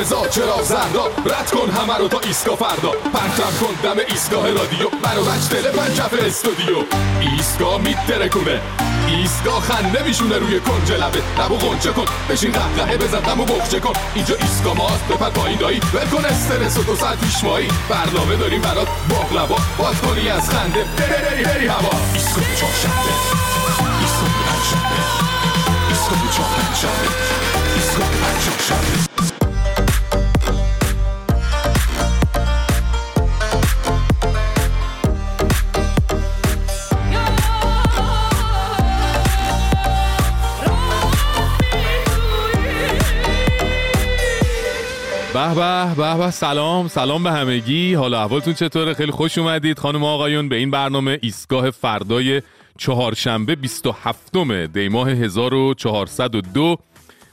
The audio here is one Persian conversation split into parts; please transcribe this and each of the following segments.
قرمزا چرا زردا رد کن همه رو تا ایسکا فردا. پرتم کن دم ایستگاه رادیو. برو بچ دل پنجف استودیو. ایستگاه میترکونه ایستگاه خنده میشونه روی کنج لبه. لبو غنچه کن. بشین قهقهه بزن دمو بخچه کن. اینجا ایستگاه ماست. بپر پایین دایی. ول کن استرس و دو ساعت پیش مایی. برنامه داریم برات باقلبا. باز کنی از خنده. بری بری بری هوا. ایستگاه چهارشنبه ایستگاه پنجشنبه ایستگاه چهار پنجشنبه به به به. سلام سلام به همگی. حالا احوالتون چطوره؟ خیلی خوش اومدید. خانم آقایون به این برنامه ایستگاه فردای چهارشنبه 27 دی ماه 1402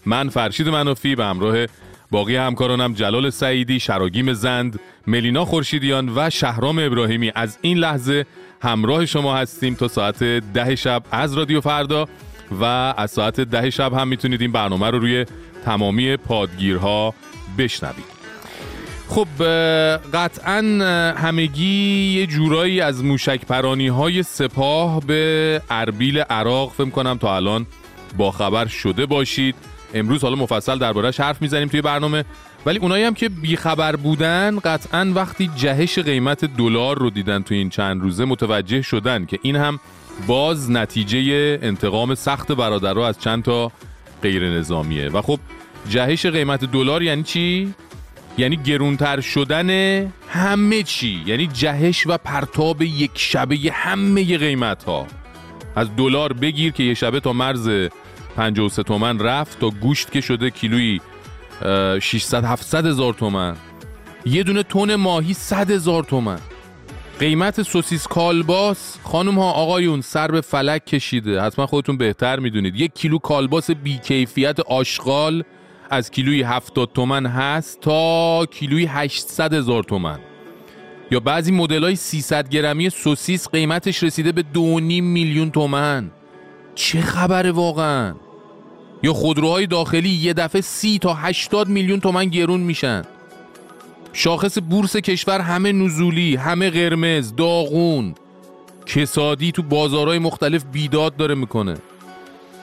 من فرشید منافی به همراه باقی همکارانم جلال سعیدی شراگیم زند ملینا خورشیدیان و شهرام ابراهیمی. از این لحظه همراه شما هستیم تا ساعت ده شب از رادیو فردا و از ساعت ده شب هم می‌تونید این برنامه رو روی تمامی پادگیرها بشنوید خب قطعا همگی یه جورایی از موشک پرانی های سپاه به اربیل عراق فکر کنم تا الان با خبر شده باشید. امروز حالا مفصل دربارهش حرف می‌زنیم توی برنامه. ولی اونایی هم که بیخبر بودن قطعا وقتی جهش قیمت دلار رو دیدن توی این چند روزه متوجه شدن که این هم باز نتیجه انتقام سخت برادرها از چند تا غیر نظامیه و خب جهش قیمت دلار یعنی چی؟ یعنی گرونتر شدن همه چی. یعنی جهش و پرتاب یک شبه همه قیمت ها از دلار بگیر که یه شبه تا مرز 53 تومن رفت تا گوشت که شده کیلویی 600 700 هزار تومن. یه دونه تون ماهی 100 هزار تومن. قیمت سوسیس کالباس. خانم ها آقایون سر به فلک کشیده. حتما خودتون بهتر می‌دونید. یک کیلو کالباس بیکیفیت آشغال از کیلوی 70 تومن هست تا کیلوی 800 هزار تومن. یا بعضی مدل های 300 گرمی سوسیس قیمتش رسیده به 2.5 میلیون تومن. چه خبره واقعا؟ یا خودروهای داخلی یه دفعه 30 تا 80 میلیون تومن گرون میشن. شاخص بورس کشور همه نزولی همه قرمز داغون. کسادی تو بازارهای مختلف بیداد داره می‌کنه.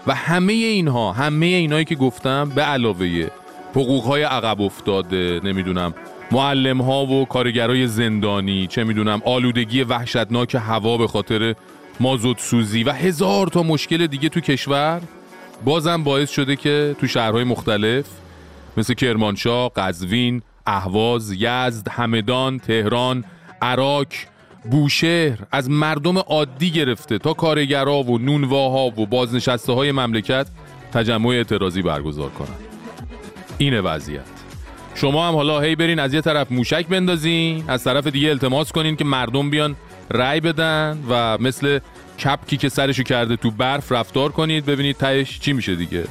و همه اینها همه اینایی که گفتم به علاوه حقوقهای عقب افتاده نمی‌دونم معلم ها و کارگرای زندانی چه می‌دونم آلودگی وحشتناک هوا به خاطر مازوت سوزی و هزار تا مشکل دیگه تو کشور بازم باعث شده که تو شهرهای مختلف مثل کرمانشاه، قزوین، اهواز، یزد، همدان، تهران، عراق بوشهر از مردم عادی گرفته تا کارگرها و نونواها و بازنشسته های مملکت تجمع اعتراضی برگزار کنند. اینه وضعیت. شما هم حالا هی برین از یه طرف موشک بندازین از طرف دیگه التماس کنین که مردم بیان رأی بدن و مثل کپکی که سرشو کرده تو برف رفتار کنید ببینید تهش چی میشه دیگه.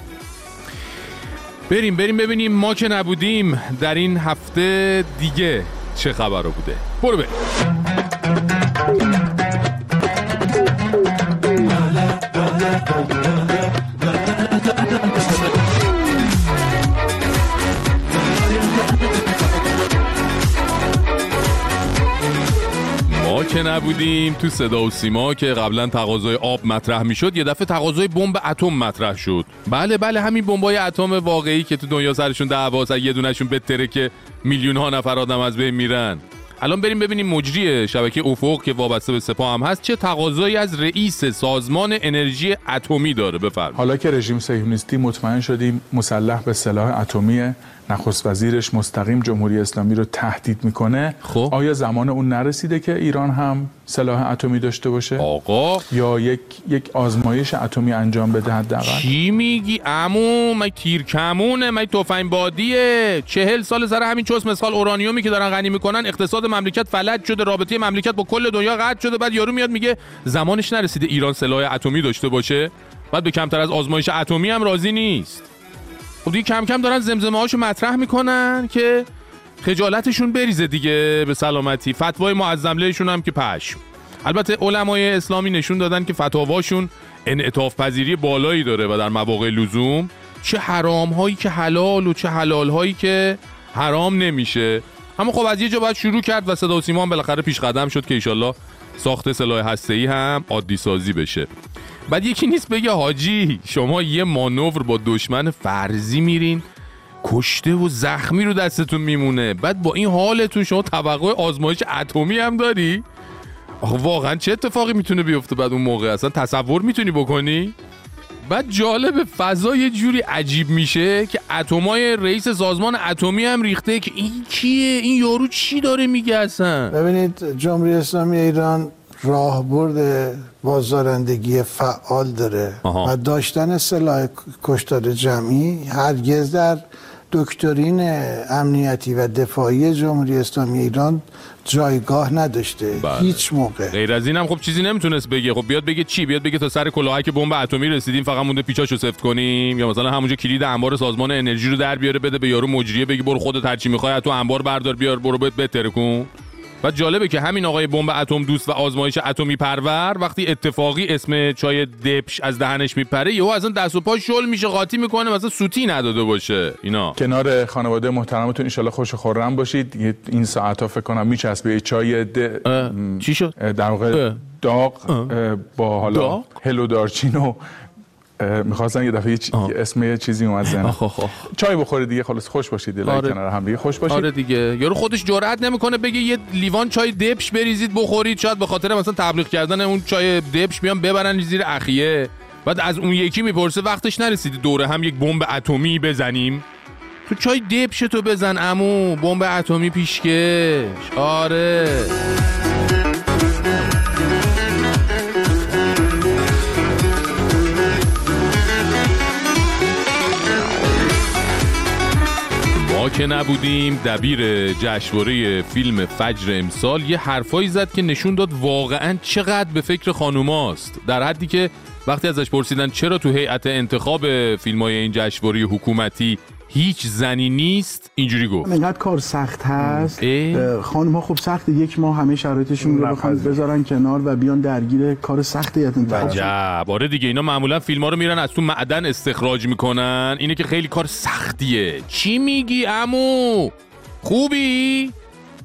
بریم بریم ببینیم ما که نبودیم در این هفته دیگه چه خبر بوده. برو بریم. که نبودیم تو صدا و سیما که قبلا تقاضای آب مطرح می‌شد یه دفعه تقاضای بمب اتم مطرح شد. بله بله همین بمبای اتم واقعی که تو دنیا سرشون دعواست یه دونشون بتره که میلیون ها نفر آدم از بین میرن. الان بریم ببینیم مجری شبکه افق که وابسته به سپاه هم هست چه تقاضایی از رئیس سازمان انرژی اتمی داره؟ بفرمایید. حالا که رژیم صهیونیستی مطمئن شدیم مسلح به سلاح اتمی نخست وزیرش مستقیم جمهوری اسلامی رو تهدید می‌کنه. خب. آیا زمان اون نرسیده که ایران هم سلاح اتمی داشته باشه؟ آقا. یا یک یک آزمایش اتمی انجام بده حداقل؟ چی میگی؟ عمو من تیر کمونه من تفنگ بادیه چهل سال سر همین چوس مثال اورانیومی که دارن غنی می‌کنن اقتصاد مملکت فلج شده رابطه مملکت با کل دنیا قطع شده. بعد یارو میاد میگه زمانش نرسیده ایران سلاح اتمی داشته باشه. بعد به کمتر از آزمایش اتمی هم راضی نیست. خب دیگه کم کم دارن زمزمه هاشو مطرح می‌کنن که خجالتشون بریزه دیگه به سلامتی. فتوای معظم هم که پشم. البته علمای اسلامی نشون دادن که فتاواشون انعطاف پذیری بالایی داره و در مواقع لزوم چه حرام هایی که حلال و چه حلال هایی که حرام نمیشه. اما خب از یه جا باید شروع کرد و صدا و سیما بالاخره پیش قدم شد که ایشالله ساخت سلاح هسته‌ای هم عادی سازی بشه. بعد یکی نیست بگه حاجی شما یه مانور با دشمن فرضی میرین کشته و زخمی رو دستتون میمونه. بعد با این حالتون شما توقع آزمایش اتمی هم داری؟ آخه واقعا چه اتفاقی می‌تونه بیفته بعد اون موقع؟ اصلا تصور می‌تونی بکنی؟ بعد جالب فضا یه جوری عجیب میشه که اتمای رئیس سازمان اتمی هم ریخته که این کیه؟ این یارو چی داره میگه اصلا؟ ببینید جمهوری اسلامی ایران راهبرد بازدارندگی فعال داره آها. و داشتن سلاح کشتار جمعی هرگز در دکترین امنیتی و دفاعی جمهوری اسلامی ایران جایگاه نداشته بله. هیچ موقع. غیر از اینم خب چیزی نمی‌تونست بگه. خب بیاد بگه چی؟ بیاد بگه تا سر کلاهک بمب اتمی رسیدیم فقط مونده پیچاشو سفت کنیم. یا مثلا همونجا کلید انبار سازمان انرژی رو در بیاره بده به یارو مجریه بگی برو خودت هرچی می‌خوای تو انبار بردار بیار برو بهت بتره کن. و جالبه که همین آقای بمب اتم دوست و آزمایش اتمی پرور وقتی اتفاقی اسم چای دپش از دهنش میپره یهو اصلا دست و پا شل میشه قاطی می‌کنه مثلا سوتی نداده باشه. اینا. کنار خانواده محترمتون انشالله خوش و خورم باشید. این ساعت ها فکر کنم میچسبه چای د... چی شد؟ در واقع. داغ با حالا؟ هلو دارچین و اه، می‌خواستن یه دفعه یه اسم یه چیزی اومد آخ. چای بخورید دیگه خلاص خوش باشید لایک آره. کنار هم دیگه. خوش باشید. آره دیگه. یارو خودش جرئت نمی‌کنه بگه یه لیوان چای دبش بریزید بخورید. شاید به خاطر مثلا تبلیغ کردن اون چای دبش بیان ببرن زیر اخیه. بعد از اون یکی می‌پرسه وقتش نرسیده. دوره هم یک بمب اتمی بزنیم. تو چای دبش تو بزن امو بمب اتمی پیشکش. آره. که نبودیم دبیر جشنواره فیلم فجر امسال یه حرفایی زد که نشون داد واقعا چقدر به فکر خانوماست در حدی که وقتی ازش پرسیدن چرا تو هیئت انتخاب فیلم های این جشنواره حکومتی هیچ زنی نیست اینجوری گفت. اینقدر کار سخت هست؟ خانم ها خب سخت یک ماه همه شرایطشون رو بخوان بذارن کنار و بیان درگیر کار سخت هیئت انتخاب آره دیگه اینا معمولا فیلم ها رو میرن از تو معدن استخراج می‌کنن. اینه که خیلی کار سختیه. چی میگی امو خوبی؟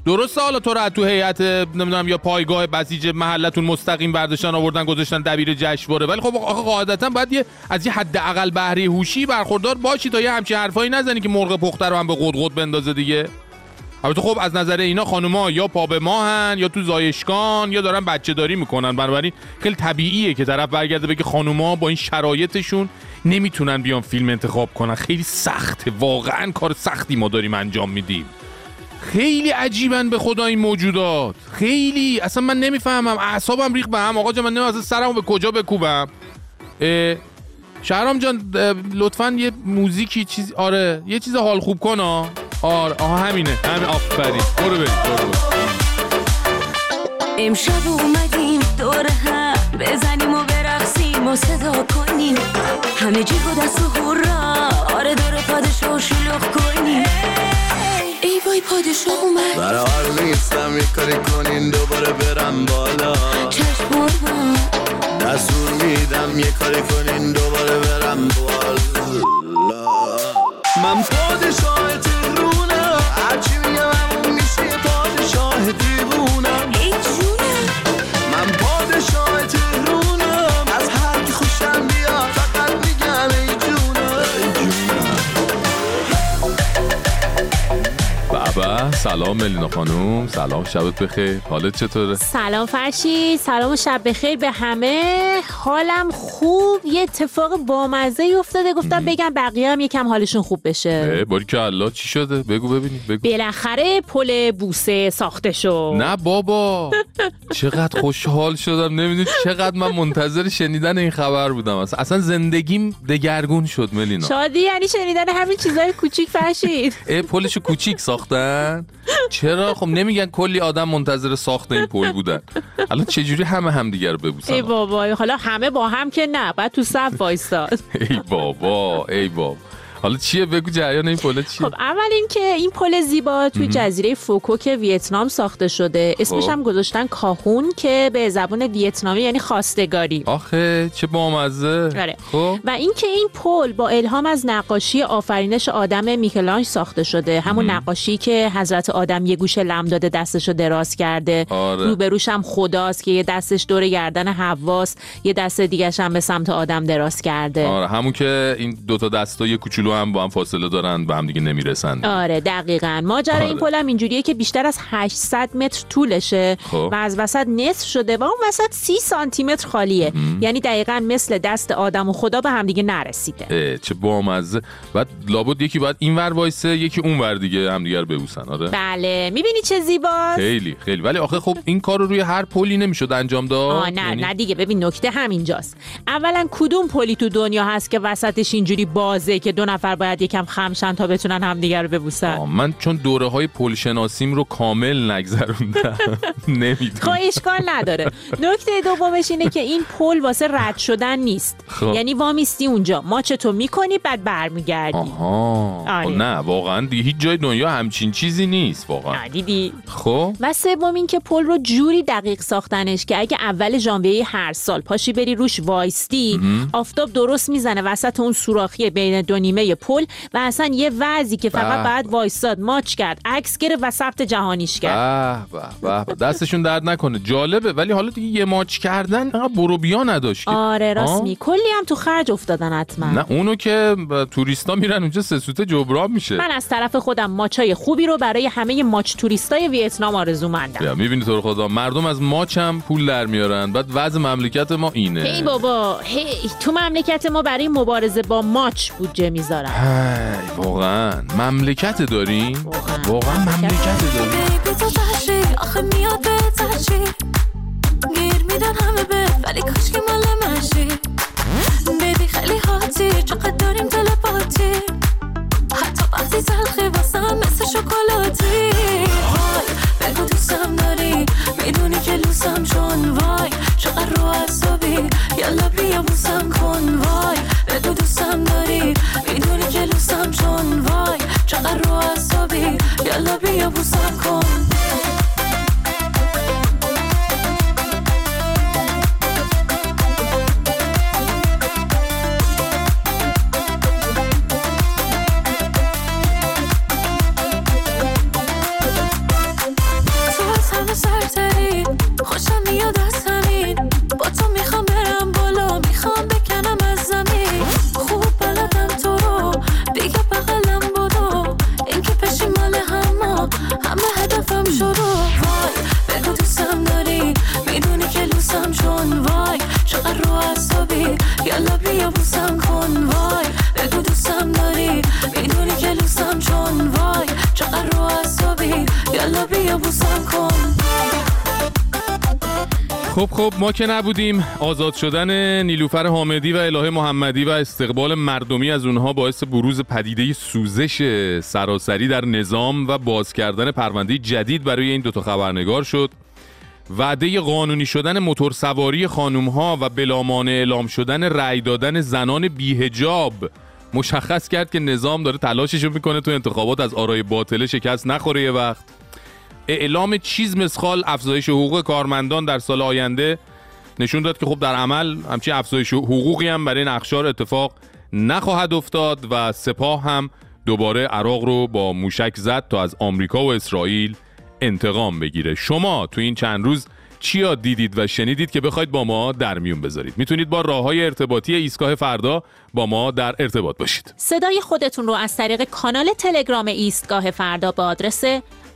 درسته حالا تو رو از تو هیئت نمی‌دونم یا پایگاه بسیج محلتون مستقیم برداشتن آوردن گذاشتن دبیر جشنواره. ولی خب آخه قاعدتا باید یه از یه حد اقل بهره هوشی برخوردار باشی تا یه همچین حرفایی نزنی که مرغ پخته رو هم به قدقد بندازه دیگه. البته خب از نظر اینا خانوما یا پا به ماهن یا تو زایشگان یا دارن بچه داری می‌کنن. بنابراین خیلی طبیعیه که طرف برگرده بگه خانوما با این شرایطشون نمی‌تونن بیان فیلم انتخاب کنن. خیلی سخته. واقعا کار سختی ما داریم انجام میدیم. خیلی عجیبن به خدا این موجودات. خیلی. اصلا من نمی‌فهمم. اعصابم ریخ به هم. آقا جان من نمی‌دونم سرمو به کجا بکوبم. شهرام جان لطفا یه موزیکی چیز آره یه چیز حال خوب کن آره آها همینه. همین آفرین. برو بریم برو. امشب اومدیم دور هم. بزنیم و برقصیم و صدا کنیم. همه جیب و دست و هورا آره دور پادشاه شلوغ کنیم. ای وای پادشاه اومد. حال نیستم یه کاری کنین دوباره برم بالا. چشم قربان دستور میدم یه کاری کنین دوباره برم بالا. من پادشاه سلام ملینا خانوم سلام شبت بخیر. حالت چطوره؟ سلام فرشی. سلام و شب بخیر به همه. حالم خوب. یه اتفاق بامزه ای افتاده. گفتم بگم بقیه هم یکم حالشون خوب بشه. باری که الله چی شده؟ بگو ببینیم بگو. بالاخره پل بوسه ساخته شد. نه بابا. چقدر خوشحال شدم. نمی‌دونی چقدر من منتظر شنیدن این خبر بودم. اصلا, زندگیم دگرگون شد ملینا. شادی یعنی شنیدن همین چیزای کوچیک فرشید. پلشو کوچیک ساختن؟ چرا؟ خب نمیگن کلی آدم منتظر ساخت این پل بودن الان چجوری همه همدیگه رو ببوسن؟ ای بابا حالا همه با هم که نه بعد تو صف وایستاد ای بابا ای بابا. حالا چیه؟ بگو جریان این پل چیه؟ خب اول اینکه این پل زیبا توی جزیره فوکوک ویتنام ساخته شده اسمش خب. هم گذاشتن کاهون که به زبان ویتنامی یعنی خواستگاری. آخه چه بامزه. آره. خب. و اینکه این پل با الهام از نقاشی آفرینش آدم میکلانج ساخته شده. همون نقاشی که حضرت آدم یه گوشه لم داده دستشو دراز کرده. آره. روبروش هم خداست که یه دستش دور گردن حواست یه دست دیگش هم به سمت آدم دراز کرده. آره همون که این دوتا دستا یه کوچولو هم با هم فاصله دارن به هم دیگه نمی‌رسن. آره دقیقا. ماجرا آره. این پل هم اینجوریه که بیشتر از 800 متر طولشه خب. و از وسط نصف شده و اون وسط 30 سانتی متر خالیه. یعنی دقیقا مثل دست آدم و خدا به همدیگه نرسیده. اه، چه بامزه. بعد لابد یکی باید این ور وایسه یکی اون ور دیگه هم دیگر ببوسن. آره. بله. می‌بینی چه زیباست؟ خیلی خیلی. ولی آخه خب این کار رو روی هر پلی نمی‌شد انجام داد. آه نه یعنی- نه دیگه. ببین نکته همینجاست. اولا کدوم پلی تو دنیا هست که وسطش اینجوری بازه که دو نفر باید یکم خم شن تا بتونن همدیگه رو ببوسن. من چون دوره های پل شناسیم رو کامل نگذروندم. خب نمی‌دونم اشکال نداره. نکته دومش اینه که این پل واسه رد شدن نیست. خب. یعنی وامیستی اونجا. ماچ تو می‌کنی؟ بعد برمیگردی. آها. آره. خب نه واقعا دیگه هیچ جای دنیا همچین چیزی نیست واقعا. دیدی. خب. و سوم این که پل رو جوری دقیق ساختنش که اگه اول ژانویه هر سال پاشی بری روش وایستی آفتاب درست می‌زنه وسط اون سوراخی بین دو نیمه پل و اصلا یه وضعی که فقط. بعد وایستاد ماچ کرد عکس گرفت و ثبت جهانیش کرد. به به. دستشون درد نکنه. جالبه ولی حالا دیگه یه ماچ کردن برو بیا نداشت. آره راست آه؟ می کلی هم تو خرج افتادن حتما. نه اونو که توریستا میرن اونجا سه سوته جبران میشه. من از طرف خودم ماچای خوبی رو برای همه ماچ توریستای ویتنام آرزومندم یا می‌بینی تو خدا. مردم از ماچ هم پول در میارن. بعد وضع مملکت ما اینه. هی بابا هی تو مملکت ما برای مبارزه با ماچ بودجه می‌ذارن هی، واقعا. مملکت داریم؟ واقعا. واقعا مملکت داریم. میاد گیر میدن همه به ولی کاش که مال منشی بیبی خیلی حاتی چقدر داریم تلپاتی حتی وقتی تلخی واسم مثل شکلاتی. وای بگو دوستم داری می‌دونی که لوسم چون وای. چقدر رو اصابی یالا بیا بوسم کن وای. بگو دوستم داری می‌دونی که لوسم چون وای چقدر رو اصابی یالا بیا بوسم کن. خب خب ما که نبودیم. آزاد شدن نیلوفر حامدی و الهه محمدی و استقبال مردمی از اونها باعث بروز پدیده سوزش سراسری در نظام و باز کردن پرونده جدید برای این دوتا خبرنگار شد. وعده قانونی شدن موتور سواری خانوم ها و بلامانع اعلام شدن رأی دادن زنان بیهجاب مشخص کرد که نظام داره تلاشش می‌کنه تو انتخابات از آرای باطله شکست نخوره یه وقت. اعلام چیز مسخال افزایش حقوق کارمندان در سال آینده نشون داد که خب در عمل همچین افزایش حقوقی هم برای نقشار اتفاق نخواهد افتاد و سپاه هم دوباره عراق رو با موشک زد تا از آمریکا و اسرائیل انتقام بگیره. شما تو این چند روز چیا دیدید و شنیدید که بخواید با ما در میون بذارید؟ می‌تونید با راه های ارتباطی ایستگاه فردا با ما در ارتباط باشید. صدای خودتون رو از طریق کانال تلگرام ایستگاه فردا به آدرس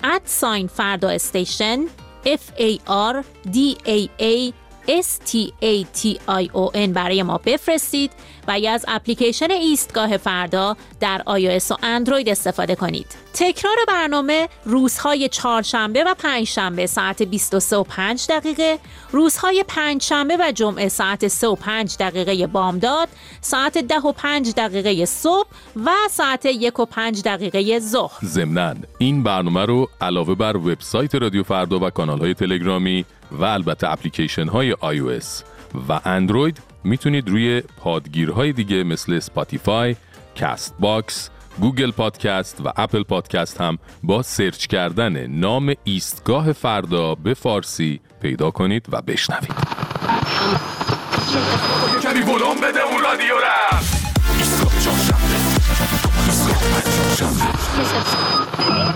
ادساین فردا استیشن F A R D A A S T A T I O N. برای ما بفرستید. و یا از اپلیکیشن ایستگاه فردا در iOS و اندروید استفاده کنید. تکرار برنامه روزهای چهارشنبه و پنجشنبه ساعت 23 و 5 دقیقه، روزهای پنجشنبه و جمعه ساعت 3 و 5 دقیقه بامداد، ساعت 10 و 5 دقیقه صبح و ساعت 1 و 5 دقیقه ظهر. ضمناً این برنامه رو علاوه بر وبسایت رادیو فردا و کانال های تلگرامی و البته اپلیکیشن های iOS و اندروید می‌تونید روی پادگیرهای دیگه مثل Spotify، Castbox، Google Podcast و Apple Podcast هم با سرچ کردن نام ایستگاه فردا به فارسی پیدا کنید و بشنوید.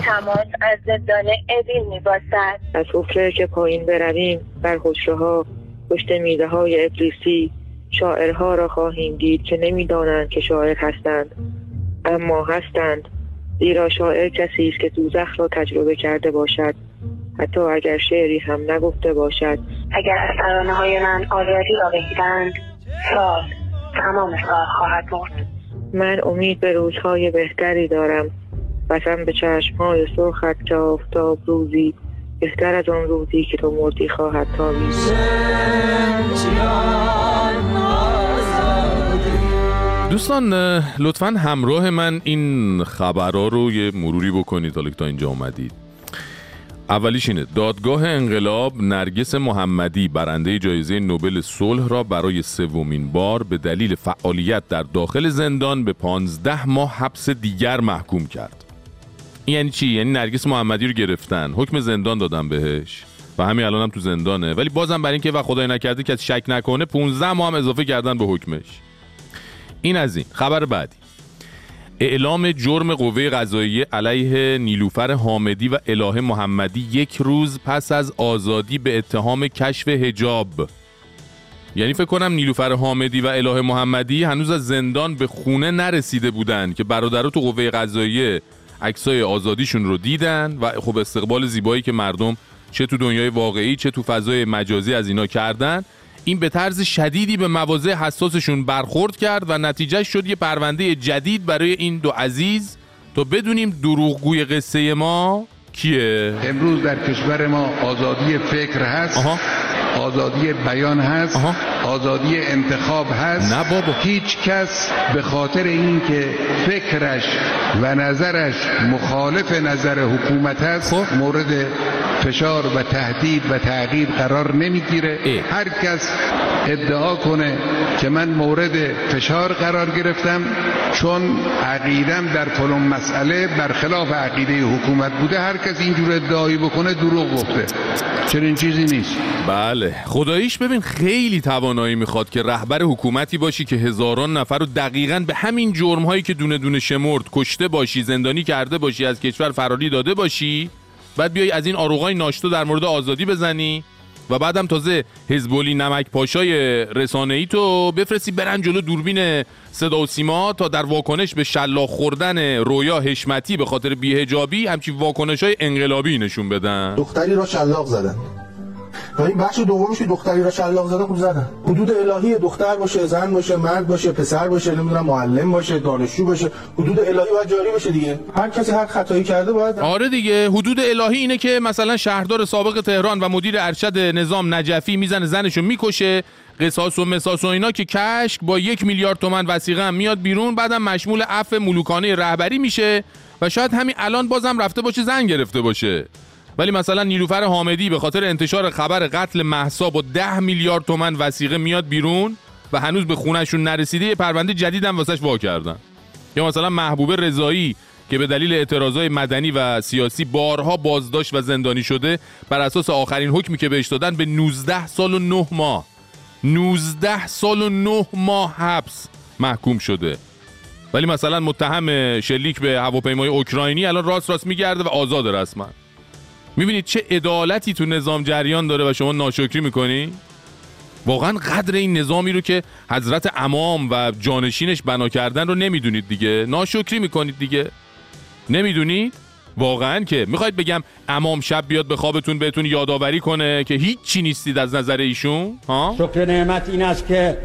تماس از زندان اویل میباسد از حفره که پایین برویم بر حجره ها پشت میده های ابلیسی شاعرها را خواهیم دید که نمی‌دانند که شاعر هستند اما هستند. زیرا شاعر کسی است که دوزخ را تجربه کرده باشد. حتی اگر شعری هم نگفته باشد. اگر از ترانه های من آزادی را بگیرند سال تمام سال خواهد مرد. من امید به روزهای بهتری دارم. قسم به چشمهای سرخت که آفتاب روزی بهتر از آن روزی که تو مردی خواهد تابید. دوستان لطفا همراه من این خبرها رو یه مروری بکنید حالا که تا اینجا اومدید. اولیش اینه دادگاه انقلاب نرگس محمدی برنده جایزه نوبل صلح را برای سومین بار به دلیل فعالیت در داخل زندان به 15 ماه حبس دیگر محکوم کرد. یعنی چی؟ یعنی نرگس محمدی رو گرفتن. حکم زندان دادن بهش. و همین الان هم تو زندانه. ولی بازم برای اینکه و خدای نکرده کسی شک نکنه 15 ماه هم اضافه کردن به حکمش. این از این. خبر بعدی. اعلام جرم قوه قضاییه علیه نیلوفر حامدی و الهه محمدی یک روز پس از آزادی به اتهام کشف هجاب یعنی فکر کنم نیلوفر حامدی و الهه محمدی هنوز از زندان به خونه نرسیده بودن که برادرها تو قوه قضاییه عکسای آزادیشون رو دیدن و خب استقبال زیبایی که مردم چه تو دنیای واقعی چه تو فضای مجازی از اینا کردن. این به طرز شدیدی به مواضع حساسشون برخورد کرد و نتیجه شد یه پرونده جدید برای این دو عزیز تا بدونیم دروغگوی قصه ما کیه امروز در کشور ما آزادی فکر هست آها. آزادی بیان هست آها. آزادی انتخاب هست نه بابا. هیچ کس به خاطر اینکه فکرش و نظرش مخالف نظر حکومت هست خب. مورد فشار و تهدید و تعقیب قرار نمی‌گیره. هر کس ادعا کنه که من مورد فشار قرار گرفتم چون عقیدم در فلان مسئله برخلاف عقیده حکومت بوده هر کس اینجور ادعایی بکنه دروغ گفته چرا این چیزی نیست بله خداییش ببین خیلی توانایی می‌خواد که رهبر حکومتی باشی که هزاران نفر رو دقیقا به همین جرم هایی که دونه دونه شمرد کشته باشی زندانی کرده باشی از کشور فراری داده باشی بعد بیای از این آروغای ناشتا در مورد آزادی بزنی و بعدم تازه حزبولی نمک پاشای رسانه ای تو بفرستی برن جلو دوربین صدا و سیما تا در واکنش به شلاق خوردن رویا حشمتی به خاطر بیهجابی همچین واکنش های انقلابی نشون بدن. دختری را شلاق زدن. و این بخش دومش دختری را شلاق زدن خب زدن حدود الهی دختر باشه زن باشه مرد باشه پسر باشه نمی‌دونم معلم باشه دانشجو باشه. حدود الهی باید جاری بشه دیگه. هر کسی هر خطایی کرده باید آره دیگه. حدود الهی اینه که مثلا شهردار سابق تهران و مدیر ارشد نظام نجفی می‌زنه زنشو می‌کشه. قصاص و مساس و اینا که کشک با یک میلیارد تومن وسیقه هم میاد بیرون بعدم مشمول عفو ملوکانه رهبری میشه و شاید همین الان بازم رفته باشه زن گرفته باشه. ولی مثلا نیلوفر حامدی به خاطر انتشار خبر قتل محسا با ده میلیارد تومن وسیقه میاد بیرون و هنوز به خونهشون نرسیده یه پرونده جدید هم واسش وا کردن. یا مثلا محبوب رضایی که به دلیل اعتراضای مدنی و سیاسی بارها بازداشت و زندانی شده بر اساس آخرین حکمی که بهش دادن به 19 سال و 9 ماه 19 سال و 9 ماه حبس محکوم شده. ولی مثلا متهم شلیک به هواپیمای اوکراینی الان راست راست میگرده و آزاد رسما. می‌بینید چه عدالتی تو نظام جریان داره و شما ناشکری می‌کنی؟ واقعا قدر این نظامی رو که حضرت امام و جانشینش بنا کردن رو نمی‌دونید دیگه. ناشکری می‌کنید دیگه. نمی‌دونید واقعا که می‌خواید بگم امام شب بیاد به خوابتون بهتون یادآوری کنه که هیچ چی نیستید از نظر ایشون؟ ها؟ شکر نعمت این است که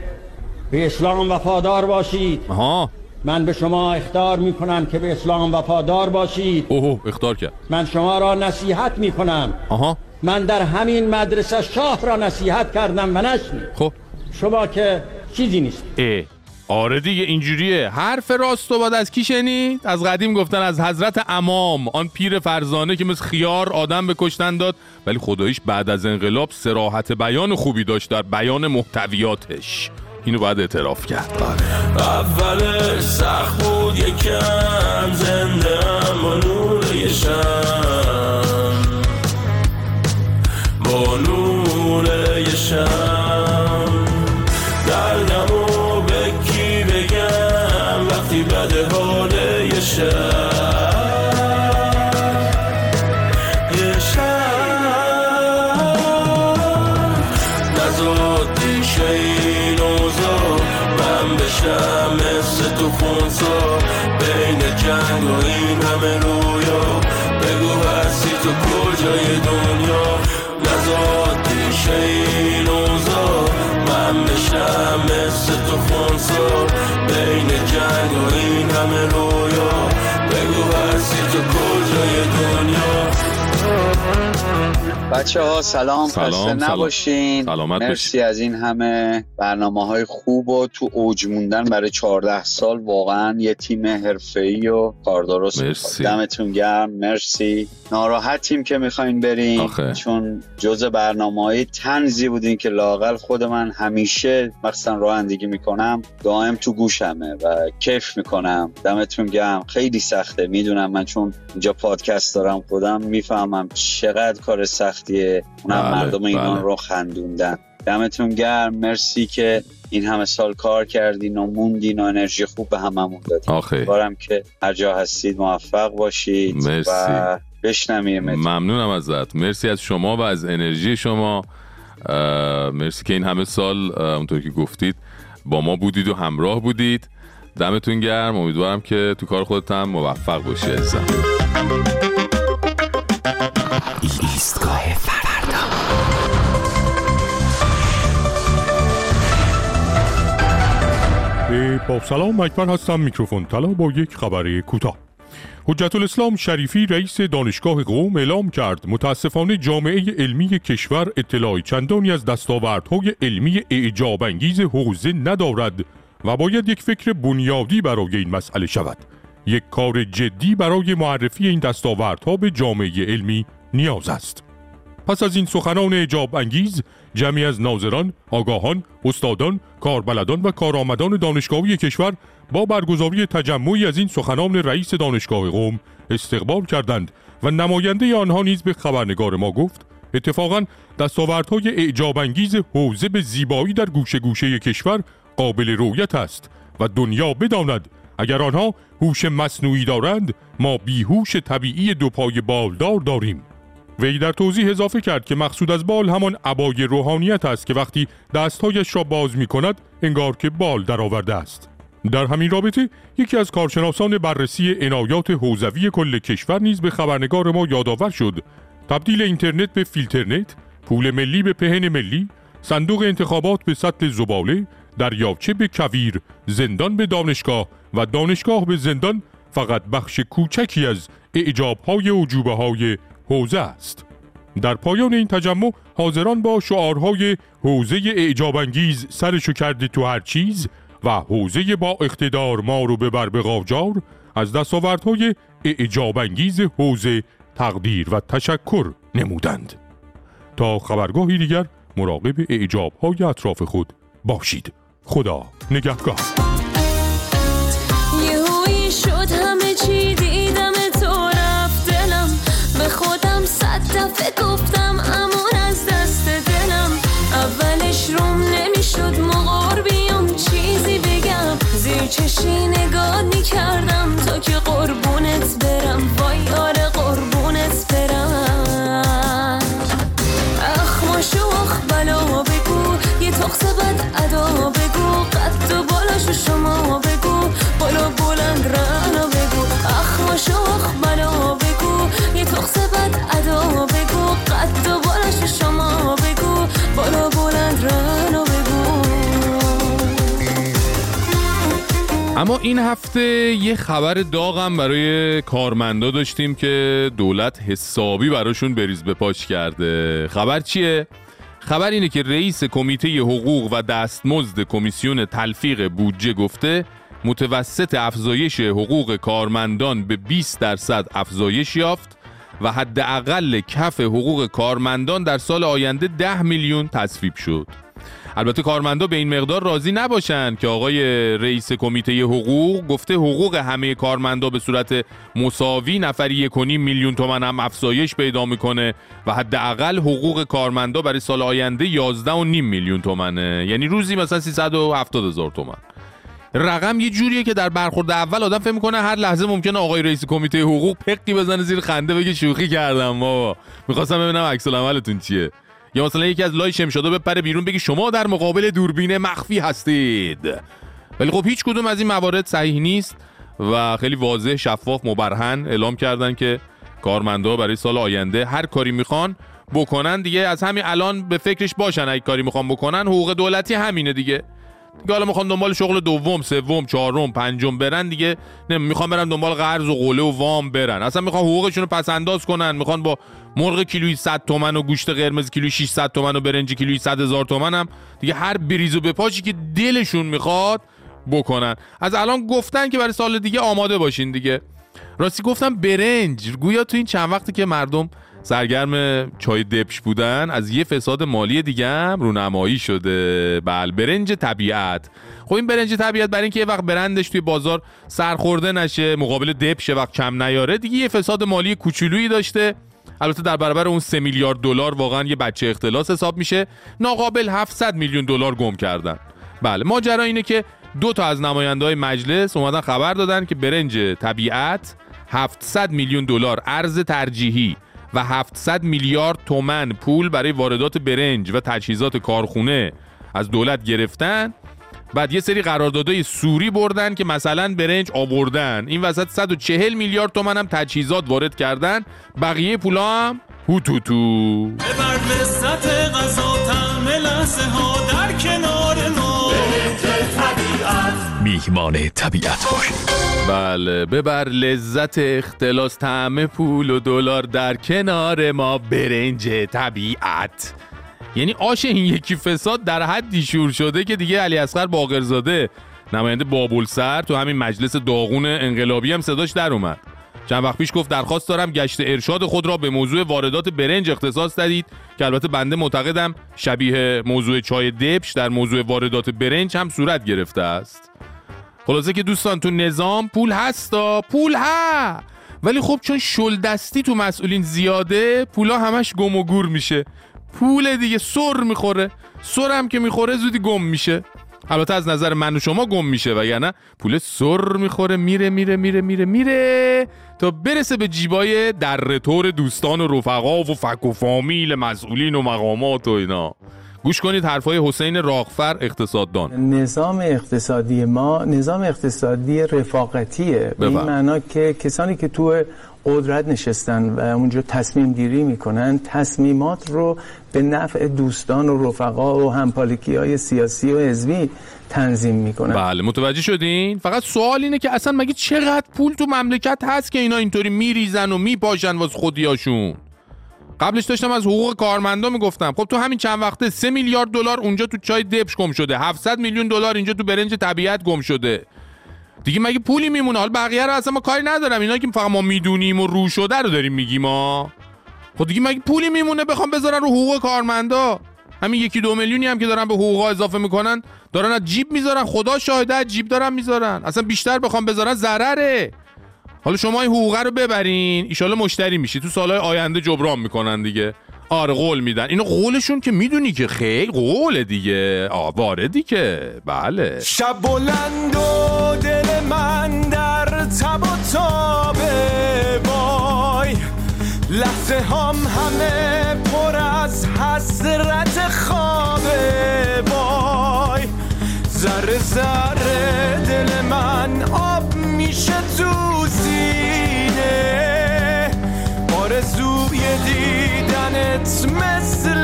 به اسلام وفادار باشید. ها من به شما اختار می کنم که به اسلام وفادار باشید. اوه اختار کرد. من شما را نصیحت می کنم آها. من در همین مدرسه شاه را نصیحت کردم و نشنید. خب. شما که چیزی نیست. اه. آره دیگه اینجوریه. حرف راست و بعد از کی شنید. از قدیم گفتن از حضرت امام. آن پیر فرزانه که مثل خیار آدم به کشتن داد. ولی خداییش بعد از انقلاب سراحت بیان خوبی داشت در بیان محتویاتش. اینو باید اعتراف کرد. اولش سخت بود یکم زنده با نور یه با نور یه شم. دردمو به کی بگم؟ وقتی بده حال یه بچه ها سلام, سلام، خسته. نباشین. سلامت مرسی از این همه برنامه های خوب و تو اوج موندن برای 14 سال. واقعا یه تیم حرفه‌ای و کار درست مرسی. می‌کنید. دمتون گرم. مرسی. ناراحتیم که می‌خواین بریم. آخه. چون جز برنامه های تنزی بودین که لاقل خود من همیشه مخصوصا رانندگی می‌کنم دائم تو گوشمه و کیف می‌کنم. دمتون گرم. خیلی سخته. می‌دونم من چون اینجا پادکست دارم خودم می‌فهمم چقدر کار سختیه اونم بله، مردم ایران بله. رو خندوندن. دمتون گرم. مرسی که این همه سال کار کردین و موندین و انرژی خوب به هممون دادین. امیدوارم که هر جا هستید موفق باشید مرسی. و بشنویم. ممنونم ازت. مرسی از شما و از انرژی شما. مرسی که این همه سال اونطور که گفتید با ما بودید و همراه بودید. دمتون گرم. امیدوارم که تو کار خودت هم موفق باشی عزیزم. ایستگاه فردا. با سلام اکبر هستم. میکروفون طلا با یک خبر کوتاه. حجت الاسلام شریفی رئیس دانشگاه قوم اعلام کرد. متاسفانه جامعه علمی کشور اطلاع چندانی از دستاوردهای علمی اعجاب انگیز حوزه ندارد و باید یک فکر بنیادی برای این مسئله شود. یک کار جدی برای معرفی این دستاوردها به جامعه علمی نیاز است. پس از این سخنان اجاب انگیز جمعی از ناظران، آگاهان، استادان، کاربلدان و کارآمدان دانشگاهی کشور با برگزاری تجمعی از این سخنان رئیس دانشگاه قوم استقبال کردند و نماینده آنها نیز به خبرنگار ما گفت اتفاقا دستاوردهای اعجاب انگیز حوزه به زیبایی در گوشه گوشه کشور قابل رویت است و دنیا بداند. اگر آنها هوش مصنوعی دارند ما بیهوش طبیعی دو پای بالدار داریم. وی در توضیح اضافه کرد که مقصود از بال همان عبای روحانیت است که وقتی دستهایش را باز می کند انگار که بال درآورده است. در همین رابطه یکی از کارشناسان بررسی عنایات حوزوی کل کشور نیز به خبرنگار ما یادآور شد. تبدیل اینترنت به فیلترنت پول ملی به پهن ملی صندوق انتخابات به سطل زباله دریاچه به کویر زندان به دانشگاه و دانشگاه به زندان فقط بخش کوچکی از اعجابهای های حوزه است. در پایان این تجمع حاضران با شعارهای حوزه اعجاب انگیز سرشو کرده تو هر چیز و حوزه با اقتدار ما رو ببر به قاجار از دستاوردهای اعجاب انگیز حوزه تقدیر و تشکر نمودند. تا خبرگاهی دیگر مراقب اعجابهای اطراف خود باشید. خدا نگهدار. شد همه چی دیدم تو رفت دلم. به خودم صد دفعه گفتم امون از دست دلم. اولش روم نمی‌شد مقار بیام چیزی بگم. زیر چشی نگاه می‌کردم تا که قربونت برم. وای آره قربونت برم. اخماشو اخ بلا بگو. یه تخص بد ادا بگو. قد و بالاشو شما بگو. بالا بلند رنا اما این هفته یه خبر داغم برای کارمندا داشتیم که دولت حسابی براشون بریز به پاش کرده خبر چیه؟ خبر اینه که رئیس کمیته حقوق و دستمزد کمیسیون تلفیق بودجه گفته متوسط افزایش حقوق کارمندان به 20 درصد افزایش یافت و حداقل کف حقوق کارمندان در سال آینده 10 میلیون تصویب شد. البته کارمندا به این مقدار راضی نباشن که آقای رئیس کمیته حقوق گفته حقوق همه کارمندا به صورت مساوی نفری نیم میلیون تومن هم افزایش پیدا می‌کنه و حداقل حقوق کارمندا برای سال آینده 11 و نیم میلیون تومنه. یعنی روزی مثلا 370 هزار تومن. رقم یه جوریه که در برخورد اول آدم فکر می‌کنه هر لحظه ممکنه آقای رئیس کمیته حقوق پقی بزنه زیر خنده بگه شوخی کردم بابا. می‌خواستم ببینم عکس چیه. یا مثلا یکی از لای شمشادا بپره بیرون بگه شما در مقابل دوربین مخفی هستید. ولی خب هیچ کدوم از این موارد صحیح نیست و خیلی واضح شفاف مبرهن اعلام کردن که کارمندا برای سال آینده هر کاری می‌خوان بکنن دیگه. از همین الان به فکرش باشن اگه کاری می‌خوان بکنن حقوق دولتی همینه دیگه. دیگه حالا می‌خوان دنبال شغل دوم سوم چهارم پنجم برن دیگه. نه می‌خوان برن دنبال قرض و قله و وام برن. اصلا می‌خوان حقوقشون رو پس انداز کنن. می‌خوان با مرغ کیلویی 100 تومن و گوشت قرمز کیلویی 600 تومن و برنج کیلویی 100 هزار تومن هم دیگه هر بریز و بپاشی که دلشون می‌خواد بکنن. از الان گفتن که برای سال دیگه آماده باشین دیگه. راستی گفتم برنج. گویا تو این چند وقتی که مردم سرگرم چای دبش بودن از یه فساد مالی دیگه هم رونمایی شده. بل برنج طبیعت. خب این برنج طبیعت برای اینکه یه وقت برندش توی بازار سرخورده نشه مقابل دبش وقت کم نیاره دیگه یه فساد مالی کوچولویی داشته. البته در برابر اون 3 میلیارد دلار واقعا یه بچه اختلاس حساب میشه. ناقابل 700 میلیون دلار گم کردن. بله ماجرا اینه که دو تا از نماینده های مجلس اومدن خبر دادن که برنج طبیعت 700 میلیون دلار ارز ترجیحی. و 700 میلیارد تومن پول برای واردات برنج و تجهیزات کارخونه از دولت گرفتن. بعد یه سری قراردادهای سوری بردن که مثلا برنج آوردن. این وسط 140 میلیارد تومن هم تجهیزات وارد کردن. بقیه پولا هم هوتوتو. ببر لذت غذا لحظه ها در کنار میهمان طبیعت باشید بله ببر لذت اختلاس طعم پول و دلار در کنار ما برنج طبیعت. یعنی آش این یکی فساد در حدی شور شده که دیگه علی اصغر باقرزاده. نماینده بابل سر تو همین مجلس داغون انقلابی هم صداش در اومد. چند وقت پیش گفت درخواست دارم گشت ارشاد خود را به موضوع واردات برنج اختصاص دادید که البته بنده معتقدم شبیه موضوع چای دبش در موضوع واردات برنج هم صورت گرفته است. خلاصه که دوستان تو نظام پول هستا پول ها. ولی خب چون شل دستی تو مسئولین زیاده پولا همش گم و گور میشه. پول دیگه سر می‌خوره. سر هم که می‌خوره زودی گم میشه. البته از نظر من و شما گم میشه وگرنه پول سر می‌خوره میره میره میره میره میره تا برسه به جیبای در طور دوستان و رفقا و فک و فامیل مسئولین و مقامات و اینا. گوش کنید حرفای حسین راغفر اقتصاددان. نظام اقتصادی ما نظام اقتصادی رفاقتیه. به این. معنا که کسانی که تو قدرت نشستن و اونجا تصمیم گیری می‌کنن تصمیمات رو به نفع دوستان و رفقا و همپالکی های سیاسی و حزبی تنظیم می‌کنن. بله متوجه شدین؟ فقط سوال اینه که اصلا مگه چقدر پول تو مملکت هست که اینا اینطوری میریزن و میپاشن واسه خودیاشون؟ قبلش داشتم از حقوق کارمندا می‌گفتم. خب تو همین چند وقته 3 میلیارد دلار اونجا تو چای دبش گم شده. 700 میلیون دلار اینجا تو برنج طبیعت گم شده. دیگه مگه پولی میمونه؟ حالا بقیه رو اصلا ما کاری ندارم. اینا که فقط ما می‌دونیم و رو شده رو داریم میگیم ما خب دیگه مگه پولی میمونه بخوام بذارن رو حقوق کارمندا؟ همین یکی دو میلیونی هم که دارن به حقوقا اضافه می‌کنن دارن از جیب می‌ذارن. خدا شاهده از جیب دارن می‌ذارن. اصلا بیشتر بخوام بذارن ضرره حالا شما این حقوقه رو ببرین ایشالا مشتری میشی. تو سالهای آینده جبران می‌کنن دیگه. آره قول میدن. اینو قولشون که می‌دونی که خیلی قوله دیگه. آ واردی که بله. شب بلند و دل من در تب و تابه وای. لحظه هم همه پر از حسرت خوابه وای. ذره ذره دل من آب میشه mess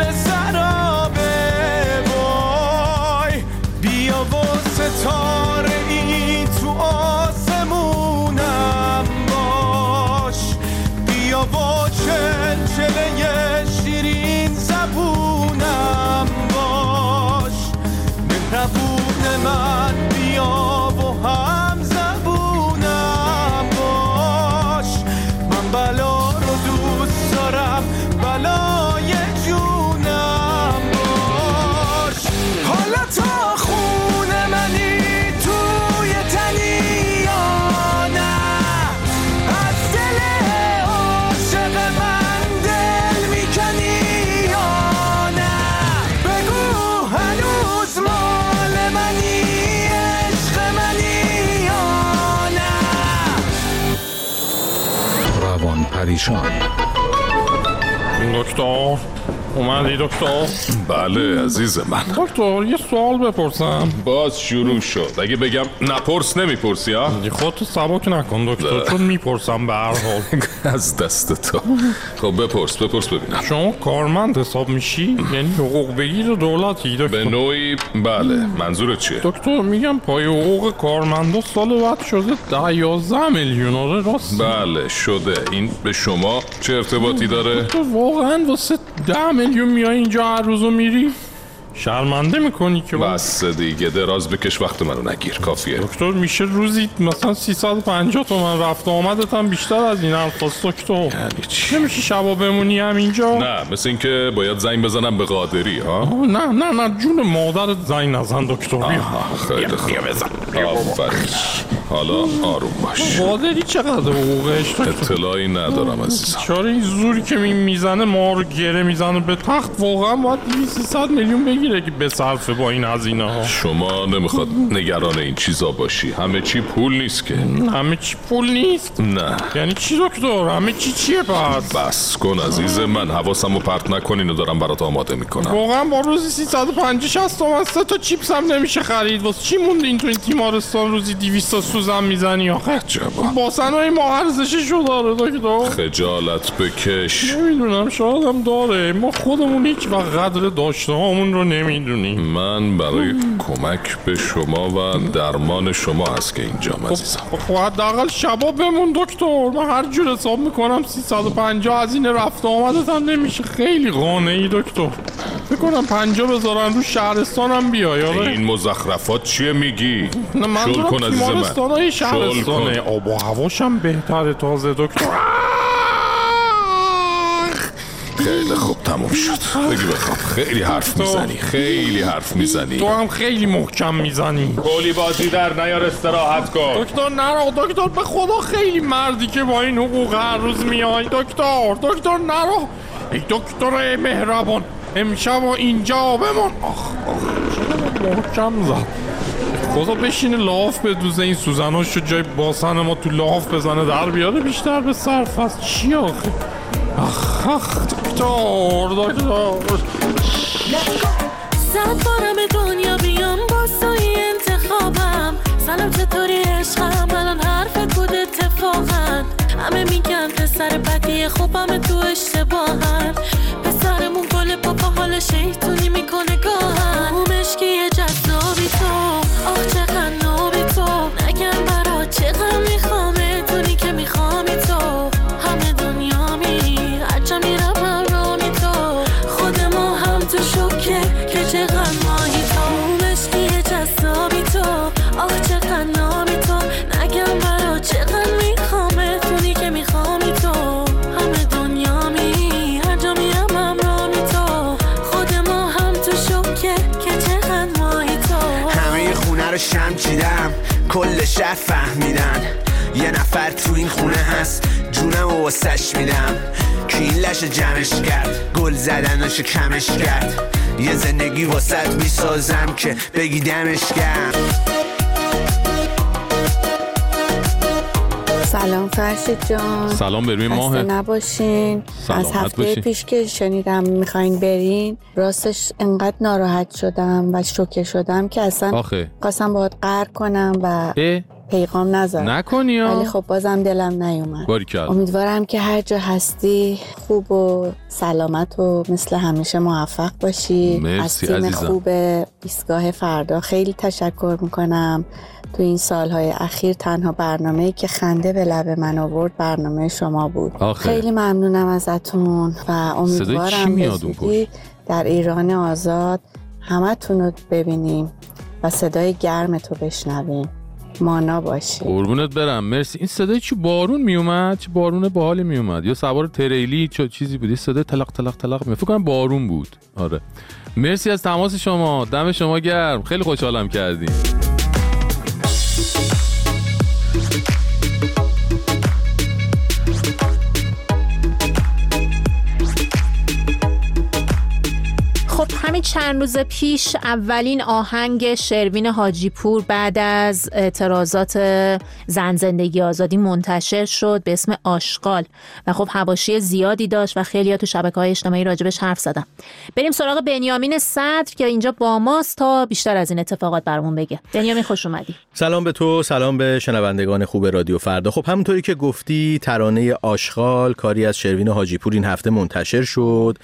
پریشان دکتر اومدی دکتر؟ بله عزیز من. دکتر یه سوال بپرسم. باز شروع شد. اگه بگم نپرس نمی‌پرسی ها؟ خودتو سبک نکن دکتر. چون می‌پرسم به هر حال. از دست تو. خب بپرس بپرس ببینم. شما کارمند حساب میشی؟ یعنی حقوق بگیر دولتی دکتر. به نوعی بله. منظور چیه؟ دکتر میگم پای حقوق کارمندا سال بعد شده ده یازده میلیون. آره راست. بله شده. این به شما چه ارتباطی داره؟ تو واقعا واسه ده میلیون میای اینجا هر روزو میری؟ شرمنده می‌کنی که بس دیگه دراز بکش وقت منو نگیر کافیه. دکتر میشه روزی مثلا 350 تومن رفت آمدت هم بیشتر از این الفاظ دکتر. یعنی چی؟ نمیشه شبا بمونی همینجا نه مثل اینکه باید زنگ بزنم به قادری ها؟ نه نه نه جون مادرت زنگ نزن دکتر. بیا خیلی خوب. آفرین. حالا آروم باش. قادری چقدر حقوقش. اطلاعی ندارم عزیزم. چاره این زوری که می می‌زنه ما رو گره می‌زنه به تخت؟ واقعا باید 300 میلیون بگیره که به صرفه با این هزینه ها. شما نمی‌خواد نگران این چیزا باشی. همه چی پول نیست که. همه چی پول نیست. نه. یعنی چی دکتر؟ همه چی چیه پس؟ بس کن عزیز من. حواسم رو پرت نکن اینو دارم برات آماده می‌کنم. واقعا با روزی 350 60 تومن سه تا چیپس هم نمیشه خرید. واسه چی موندین تو این تیمارستان؟ روزی 200 تا سوزن می‌زنی آخه باسنهای ما ارزششو داره دکتر. خجالت بکش. نمی‌دونم شاید هم داره. ما خودمون هیچ وقت قدر داشته هامون رو نمی‌دونیم. من برای کمک به شما و درمان شما هست که اینجا عزیزم. خب حداقل شبا بمون دکتر. من هر جور حساب می‌کنم 350 از این رفت و آمدت هم نمیشه. خیلی قانعی دکتر. بکنم پنجا بذارن رو شهرستانم بیای آره. این مزخرفات چیه میگی؟ نه من کن عزیز من. های شل شهرستانه آب و هواشم بهتره تازه دکتر. خیلی خوب تموم شد. بگی بخواب خیلی حرف می‌زنی خیلی حرف می‌زنی. تو هم خیلی محکم می‌زنی. گلی بازی در نیار استراحت کن. دکتر نرو. دکتر به خدا خیلی مردی که با این حقوق هر روز میای. دکتر دکتر نرو. ای دکتر مهربان امشب و اینجا بمون. آخ آخ محکم زد. خدا بشینه لاف بدوزه این سوزناش رو جای باسن ما تو لاف بزنه در بیاره بیشتر به صرف. از چی آخه؟ آخ آخ دکتر دکتر. صد بارم دنیا بیام با سایی انتخابم. سلام چطوری عشقم؟ الان حرف کود اتفاقا. همه میگن پسر بدی خوبم تو اشتباهن این خونه هست. جونم و واسش میدم. که این لش جمعش کرد؟ گل زدنش کمش کرد. یه زندگی واسط می‌سازم که بگی دمش کرد سلام فرشید جان. سلام به روی خسته ماه نباشین. سلامت از هفته باشین. پیش که شنیدم می‌خواین برین راستش انقدر ناراحت شدم و شوکه شدم که اصلا آخه. خواستم باهات قهر کنم و اه پیغام نذارم نکنی. ولی خب بازم دلم نیومد باریکلا. امیدوارم که هر جا هستی خوب و سلامت و مثل همیشه موفق باشی مرسی از تیم عزیزم. خوب ایستگاه فردا خیلی تشکر می‌کنم تو این سالهای اخیر تنها برنامه‌ای که خنده به لب من آورد برنامه شما بود آخه. خیلی ممنونم ازتون و امیدوارم به میاد اون زودی در ایران آزاد همتون رو ببینیم و صدای گرم تو بشنویم مانا باشی قربونت برم. مرسی. این صدای چی؟ بارون میومد؟ چه بارون باحالی میومد؟ یا سوار تریلی چه چیزی بود؟ یه صدای تلق تلق تلق می فکر کنم بارون بود. آره. مرسی از تماس شما. دم شما گرم. خیلی خوشحالم کردیم. همه چند روز پیش اولین آهنگ شروین حاجی پور بعد از اعتراضات زن زندگی آزادی منتشر شد به اسم آشغال. و خب حواشی زیادی داشت و خیلی تو شبکه های اجتماعی راجبش حرف زدن. بریم سراغ بنیامین صدر که اینجا با ماست تا بیشتر از این اتفاقات برامون بگه. بنیامین خوش اومدی. سلام به تو سلام به شنوندگان خوب رادیو فردا. خب همونطوری که گفتی ترانه آشغال کاری از شروین حاجی پور این هفته منتشر شد.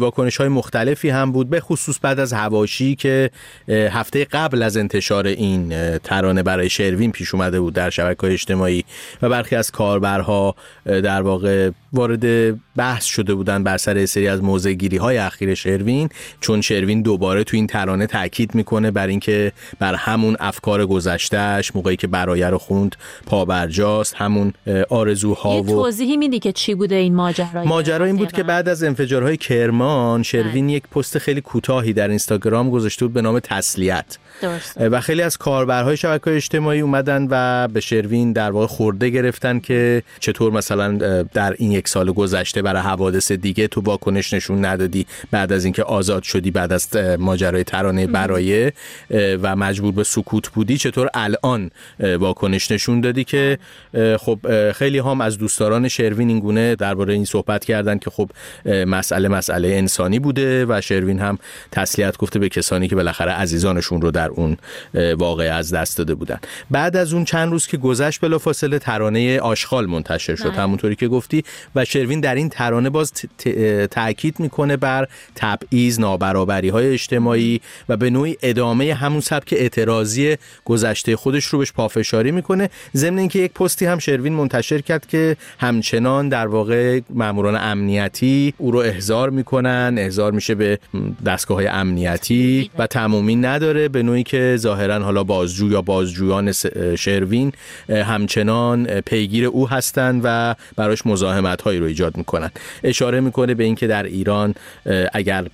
واکنش های مختلفی هم بود. به خصوص بعد از هواشی که هفته قبل از انتشار این ترانه برای شروین پیش اومده بود در شبکه اجتماعی و برخی از کاربرها در واقع وارد بحث شده بودن بر سر سری از موزگیری های اخیر شروین چون شروین دوباره تو این ترانه تاکید می‌کنه بر اینکه بر همون افکار گذشتهش موقعی که برایه رو خوند پابرجاست همون آرزوها یه و توضیحی میدی که چی بوده این ماجرا ماجرا این بود که بعد از انفجارهای کرمان شروین یک پست خیلی کوتاهی در اینستاگرام گذاشته بود به نام تسلیت درسته. و خیلی از کاربرهای شبکه اجتماعی اومدن و به شروین در واقع خورده گرفتن که چطور مثلا در این یک سال گذشته برای حوادث دیگه تو واکنش نشون ندادی بعد از اینکه آزاد شدی بعد از ماجرای ترانه برایه و مجبور به سکوت بودی چطور الان واکنش نشون دادی که خب خیلی هم از دوستداران شروین این گونه درباره این صحبت کردن که خب مسئله مسئله انسانی بوده و شروین هم تسلیت گفته به کسانی که بالاخره عزیزانشون رو در اون واقعه از دست داده بودن. بعد از اون چند روز که گذشت بلافاصله ترانه آشغال منتشر شد. همونطوری که گفتی. و شروین در این ترانه باز تاکید می‌کنه بر تبعیض نابرابری های اجتماعی و به نوعی ادامه همون سبک اعتراضی گذشته خودش رو بهش پافشاری می‌کنه. ضمن اینکه یک پستی هم شروین منتشر کرد که همچنان در واقع ماموران امنیتی او رو احضار می‌کنن. احضار میشه به دستگاه های امنیتی و تمومی نداره به نوعی که ظاهرا حالا بازجو یا بازجویان شروین همچنان پیگیر او هستند و براش مزاحمت هایی رو ایجاد می‌کنن اشاره می‌کنه به اینکه در ایران اگر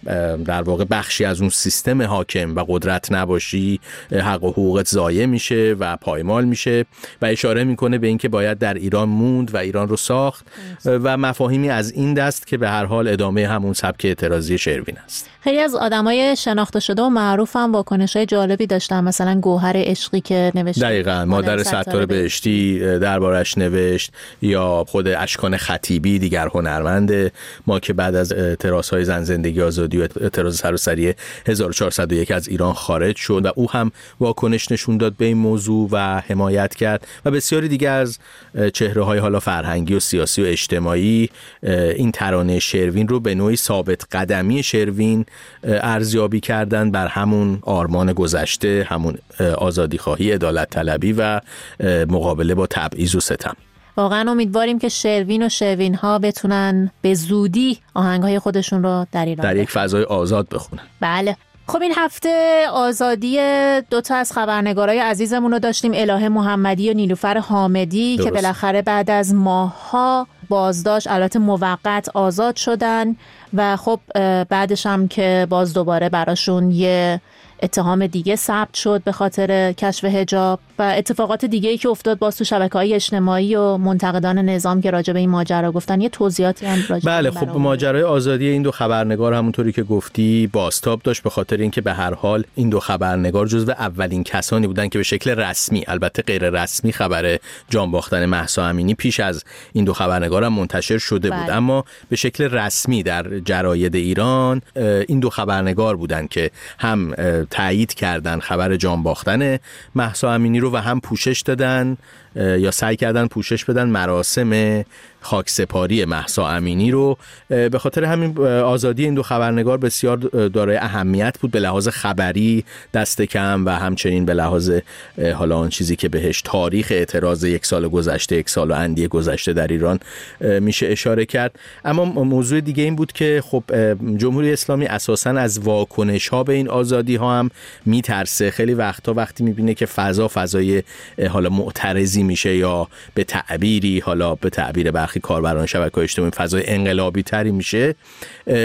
در واقع بخشی از اون سیستم حاکم و قدرت نباشی حق و حقوقت ضایع میشه و پایمال میشه و اشاره می‌کنه به اینکه باید در ایران موند و ایران رو ساخت. و مفاهیمی از این دست که به هر حال ادامه همون سبک اعتراضی شروین است. خیلی از آدمای شناخته شده و معروف هم واکنش های جالبی داشتن مثلا گوهر عشقی که نوشت دقیقا. مادر ستار بهشتی. دربارش نوشت یا خود اشکان خطیبی دیگر هنرمند. ما که بعد از اعتراض های زن زندگی آزادی و اعتراض سراسری 1401 از ایران خارج شد و او هم واکنش نشون داد به این موضوع و حمایت کرد. و بسیاری دیگه از چهره های حالا فرهنگی و سیاسی و اجتماعی این ترانه شروین رو به نوعی ثابت قدمی شروین ارزیابی کردن بر همون آرمان گذشته همون آزادی خواهی عدالت طلبی و مقابله با تبعیض و ستم. واقعا امیدواریم که شروین و شروین ها بتونن به زودی آهنگ های خودشون رو در ایران در یک فضای آزاد بخونن. بله. خب این هفته آزادی دوتا از خبرنگارای عزیزمون رو داشتیم اله محمدی و نیلوفر حامدی درست. که بالاخره بعد از ماهها بازداشت البته موقت آزاد شدن. و خب بعدش هم که باز دوباره براشون یه اتهام دیگه ثبت شد به خاطر کشف هجاب و اتفاقات دیگه ای که افتاد باز تو شبکه های اجتماعی و منتقدان نظام که راجع به این ماجرا گفتن یه توضیحاتی هم راجع بله خب ماجرای آزادی این دو خبرنگار همونطوری که گفتی باستاب داشت به خاطر اینکه به هر حال این دو خبرنگار جزو اولین کسانی بودن که به شکل رسمی البته غیر رسمی خبر جان باختن مهسا امینی پیش از این دو خبرنگار هم منتشر شده بود بله. اما به شکل رسمی در جراید ایران این دو خبرنگار بودن که هم تایید کردن خبر جان باختن مهسا امینی رو و هم پوشش دادن یا سعی کردن پوشش بدن مراسم خاکسپاری مهسا امینی رو. به خاطر همین آزادی این دو خبرنگار بسیار دارای اهمیت بود. به لحاظ خبری دست کم و همچنین به لحاظ حالا آن چیزی که بهش تاریخ اعتراض یک سال گذشته یک سال و اندی گذشته در ایران میشه اشاره کرد. اما موضوع دیگه این بود که خب جمهوری اسلامی اساسا از واکنش ها به این آزادی ها هم میترسه. خیلی وقتا وقتی می‌بینه که فضا فضای حالا معترضی میشه یا به تعبیری حالا به تعبیر برخی کاربران شبکه اجتماعی فضای انقلابی تری میشه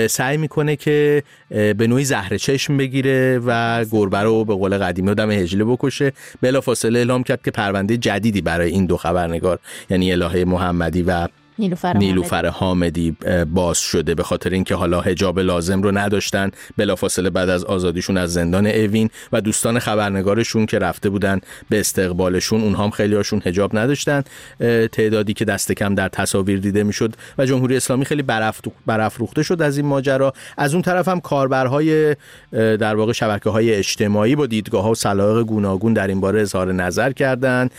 سعی می‌کنه که به نوعی زهر چشم بگیره و گربه رو به قول قدیمی دم هجله بکشه. بلافاصله اعلام کرد که پرونده جدیدی برای این دو خبرنگار یعنی الهه محمدی و نیلوفر نیلوفر حامدی باز شده به خاطر اینکه حالا حجاب لازم رو نداشتن. بلافاصله بعد از آزادیشون از زندان اوین و دوستان خبرنگارشون که رفته بودن به استقبالشون اونها هم خیلی هاشون حجاب نداشتن. تعدادی که دست کم در تصاویر دیده می‌شد و جمهوری اسلامی خیلی برافروخته شد از این ماجرا. از اون طرف هم کاربرهای در واقع شبکه های اجتماعی با دیدگاه ها و سلایق گوناگون در این باره اظهار نظر کردن.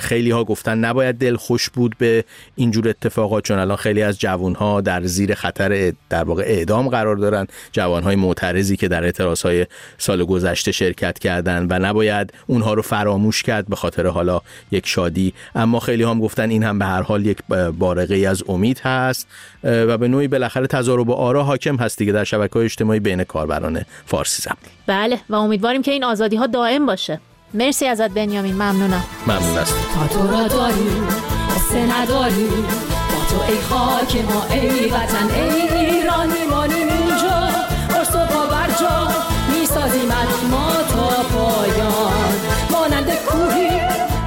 خیلی ها گفتن نباید دل خوش بود به اینجور اتفاقات چون الان خیلی از جوان ها در زیر خطر در واقع اعدام قرار دارن. جوان های معترضی که در اعتراض های سال گذشته شرکت کردن و نباید اونها رو فراموش کرد به خاطر حالا یک شادی. اما خیلی هم گفتن این هم به هر حال یک بارقه ای از امید هست و به نوعی بالاخره تضارب آرا حاکم هست دیگه در شبکه های اجتماعی بین کاربران فارسی زبان. بله و امیدواریم که این آزادی ها دائم باشه. مرسی ازت بنیامین ممنونم. ممنون است تا تو را داریم قصه نداری با تو ای خاک ما ای وطن ای ایران میمانیم اینجا. و بر جا می‌سازیم از ما تا پایان. مانند کوهی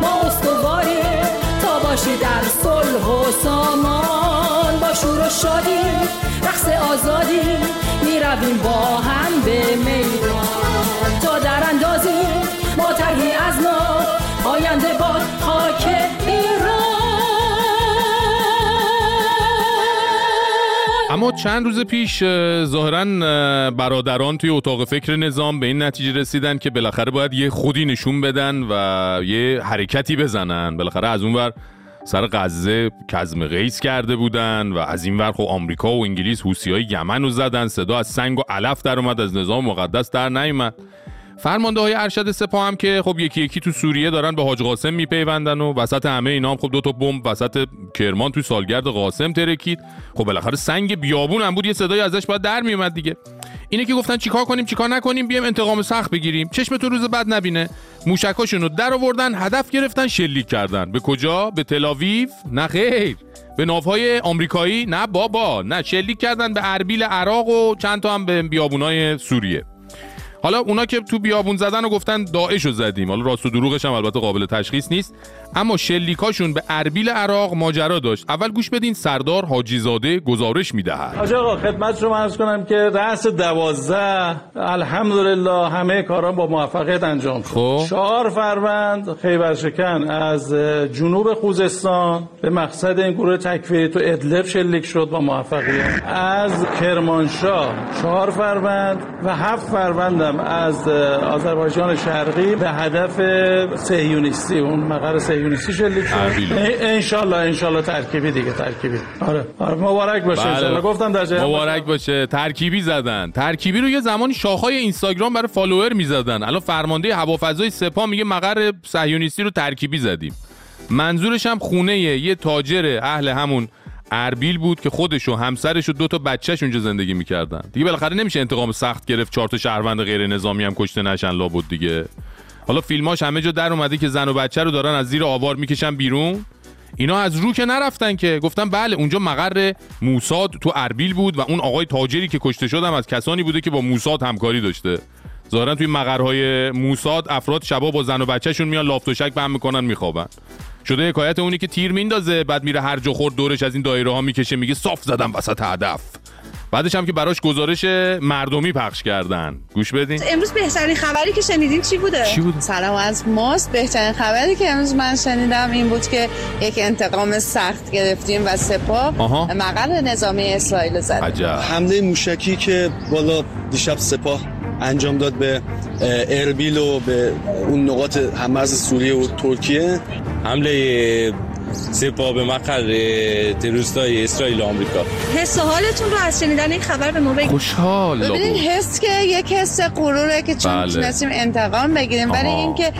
ما استواری تا باشی در صلح و سامان. با شور و شادی رقص آزادی می‌رویم با هم به میدان. تا در اندازی ما تهی از ما آینده باد خاک اما چند روز پیش اه، ظاهراً اه، برادران توی اتاق فکر نظام به این نتیجه رسیدن که بالاخره باید یه خودی نشون بدن و یه حرکتی بزنن. بالاخره از اون ور سر غزه کزم قیس کرده بودن و از این ور خب آمریکا و انگلیس حوسی های یمن رو زدن. صدا از سنگ و علف در اومد از نظام مقدس در نیومد. فرمانده های ارشد سپاه هم که خب یکی یکی تو سوریه دارن به حاج قاسم میپیوندن و وسط همه اینا هم خب دو تا بمب وسط کرمان تو سالگرد قاسم ترکید. خب بالاخره سنگ بیابون هم بود یه صدایی ازش باید در میومد دیگه. اینه که گفتن چیکار کنیم چیکار نکنیم؟ بیایم انتقام سخت بگیریم. چشمتون روز بد نبینه. موشکاشون رو در آوردن هدف گرفتن شلیک کردن. به کجا؟ به تلاویو نه خیر. به ناوهای آمریکایی؟ نه بابا. نه شلیک کردن به اربیل عراق و چند تا هم به بیابونای سوریه. حالا اونا که تو بیابون زدن و گفتن داعش رو زدیم. حالا راست و دروغش هم البته قابل تشخیص نیست. اما شلیکاشون به اربیل عراق ماجرا داشت. اول گوش بدین سردار حاجی زاده گزارش می‌دهد. آج آقا خدمت شما عرض کنم که رأس دوازده الحمدلله همه کاران با موفقیت انجام شد. خب. چهار فروند خیبر شکن از جنوب خوزستان به مقصد این گروه تکفیری تو ادلب شلیک شد با موفقیت. از کرمانشاه چهار فروند و هفت فروندم از آذربایجان شرقی به هدف صهیونیستی اون مقر صهیونیستی شلیک شد. انشالله انشالله ترکیبی دیگه ترکیبی. آره. آره مبارک باشه. انشالله. گفتم در مبارک باشه. ترکیبی زدن. ترکیبی رو یه زمانی شاخهای اینستاگرام برای فالوور می‌زدن. الان فرمانده هوافضای سپاه میگه مقر صهیونیستی رو ترکیبی زدیم. منظورش هم خونه یه تاجر اهل همون اربیل بود که خودش و همسرش و دو تا بچهش اونجا زندگی می‌کردن. دیگه بالاخره نمیشه انتقام سخت گرفت. چهار تا شهروند غیر نظامی هم کشته نشن لابد دیگه. حالا فیلماش همه جا در اومده که زن و بچه رو دارن از زیر آوار می‌کشن بیرون. اینا از رو که نرفتن که. گفتن بله اونجا مقر موساد تو اربیل بود و اون آقای تاجری که کشته شدم از کسانی بوده که با موساد همکاری داشته. ظاهرا توی مقرهای موساد افراد شبا با زن و بچهشون میان لافت و شک به هم می‌کنن میخوابن. شده حکایت اونی که تیر میندازه بعد میره هر جا خورد دورش از این دایره ها می‌کشه میگه صاف زدم وسط هدف. بعدش هم که براش گزارش مردمی پخش کردن گوش بدین امروز بهترین خبری که شنیدین چی بوده؟ چی بوده؟ سلام از ماست بهترین خبری که امروز من شنیدم این بود که یک انتقام سخت گرفتیم و سپاه. مقر نظامی اسرائیل زد حمله موشکی که بالا دیشب سپاه انجام داد به اربیل و به اون نقاط همرز سوریه و ترکیه حمله سپاه به مقر تروریستای اسرائیل و آمریکا. حس و حالتون رو از شنیدن این خبر به ما بگید. خوشحال ببینید حس که یک حس غروره که چون بله. تونستیم انتقام بگیریم. ولی. اینکه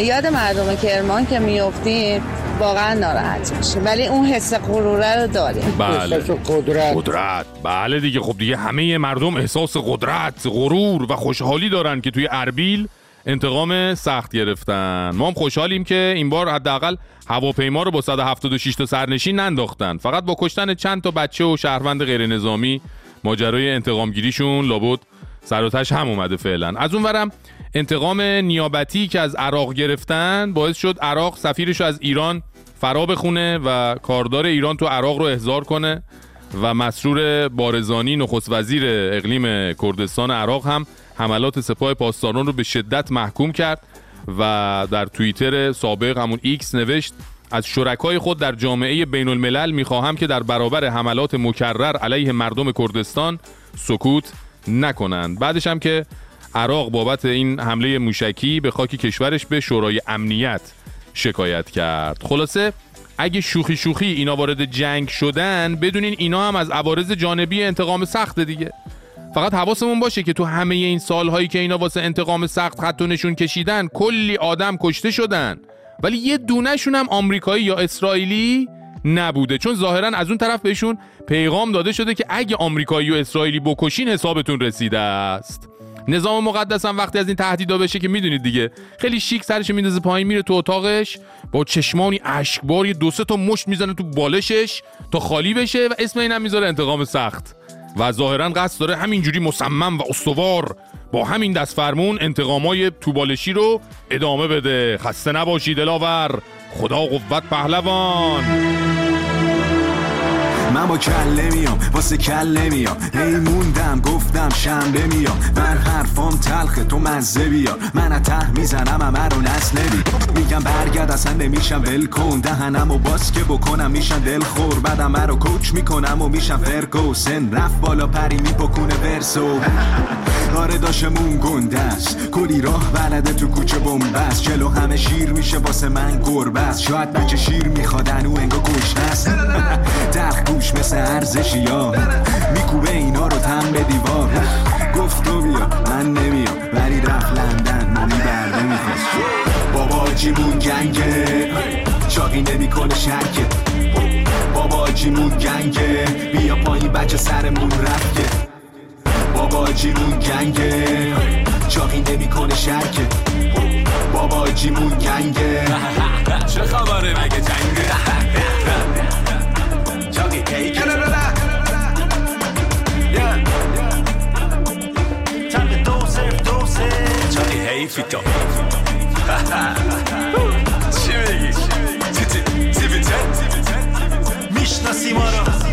یاد مردم کرمان که میفتیم واقعا ناراحت میشه ولی اون حس غروره رو داریم. بله. قدرت. قدرت. بله دیگه. خب دیگه همه مردم احساس قدرت غرور و خوشحالی دارن که توی اربیل انتقام سخت گرفتن. ما هم خوشحالیم که این بار حداقل هواپیما رو با 176 تا سرنشین ننداختن. فقط با کشتن چند تا بچه و شهروند غیر نظامی ماجرای انتقام گیریشون لابد سر و تهش هم اومده فعلا. از اونورم انتقام نیابتی که از عراق گرفتن باعث شد عراق سفیرش از ایران فرا بخونه و کاردار ایران تو عراق رو احضار کنه و مسرور بارزانی نخست وزیر اقلیم کردستان عراق هم حملات سپاه پاسداران رو به شدت محکوم کرد و در توییتر سابق همون ایکس نوشت از شرکای خود در جامعه بین الملل می‌خواهم که در برابر حملات مکرر علیه مردم کردستان سکوت نکنند. بعدش هم که عراق بابت این حمله موشکی به خاک کشورش به شورای امنیت شکایت کرد. خلاصه اگه شوخی شوخی اینا وارد جنگ شدن بدونین اینا هم از عوارض جانبی انتقام سخت دیگه. فقط حواسمون باشه که تو همه این سالهایی که اینا واسه انتقام سخت خط و نشون کشیدن کلی آدم کشته شدن. ولی یه دونهشون هم آمریکایی یا اسرائیلی نبوده. چون ظاهرا از اون طرف بهشون پیغام داده شده که اگه آمریکایی و اسرائیلی بکشین حسابتون رسیده است. نظام مقدس هم وقتی از این تهدیدا بشه که می‌دونید دیگه. خیلی شیک سرش میندازه پایین میره تو اتاقش با چشمانی اشکبار یه دو سه تا مشت می‌زنه تو بالشش تا خالی بشه و اسم اینم می‌ذاره انتقام سخت. و ظاهرا قصد داره همینجوری مصمم و استوار با همین دست فرمون انتقامای توبالشی رو ادامه بده. خسته نباشی دلاور. خدا قوت پهلوان. من با کله میام واسه کله میام هی موندم گفتم شنبه میام. من حرفام تلخه تو مزه بیار من ته می‌زنم همه رو نسل میگم برگرد اصلا نمیشم ول کن. دهنم و باز که بکنم میشن دل خور بعدم رو کوچ می‌کنم و میشم فرکو سن رفت بالا پری میپکونه ورسو. آره داشمون گنده است. کلی راه بلده تو کوچه بمبست چلو همه شیر میشه واسه من گربه است. شاید بچه شیر میخوادن و انگا گشنه است. گوش مثل ارزشی ها. میکوبه اینا رو تن به دیوار. گفت تو بیا من نمیام. ولی رفت لندن مامی برده می‌خواست. بابا جیمون گنگه. چاقی نمی‌کنه شرکه. بابا جیمون گنگه. بیا پایین بچه سرمون رفته. بابا جیمون گنگه. چاقی نمی‌کنه شرکه. بابا جیمون گنگه. چه خبره مگه جنگه؟ چاقی هی چند دو صفر دو سه چاقی حیفی تو چی بگی؟ چی چی چی بی می‌شناسی ما رو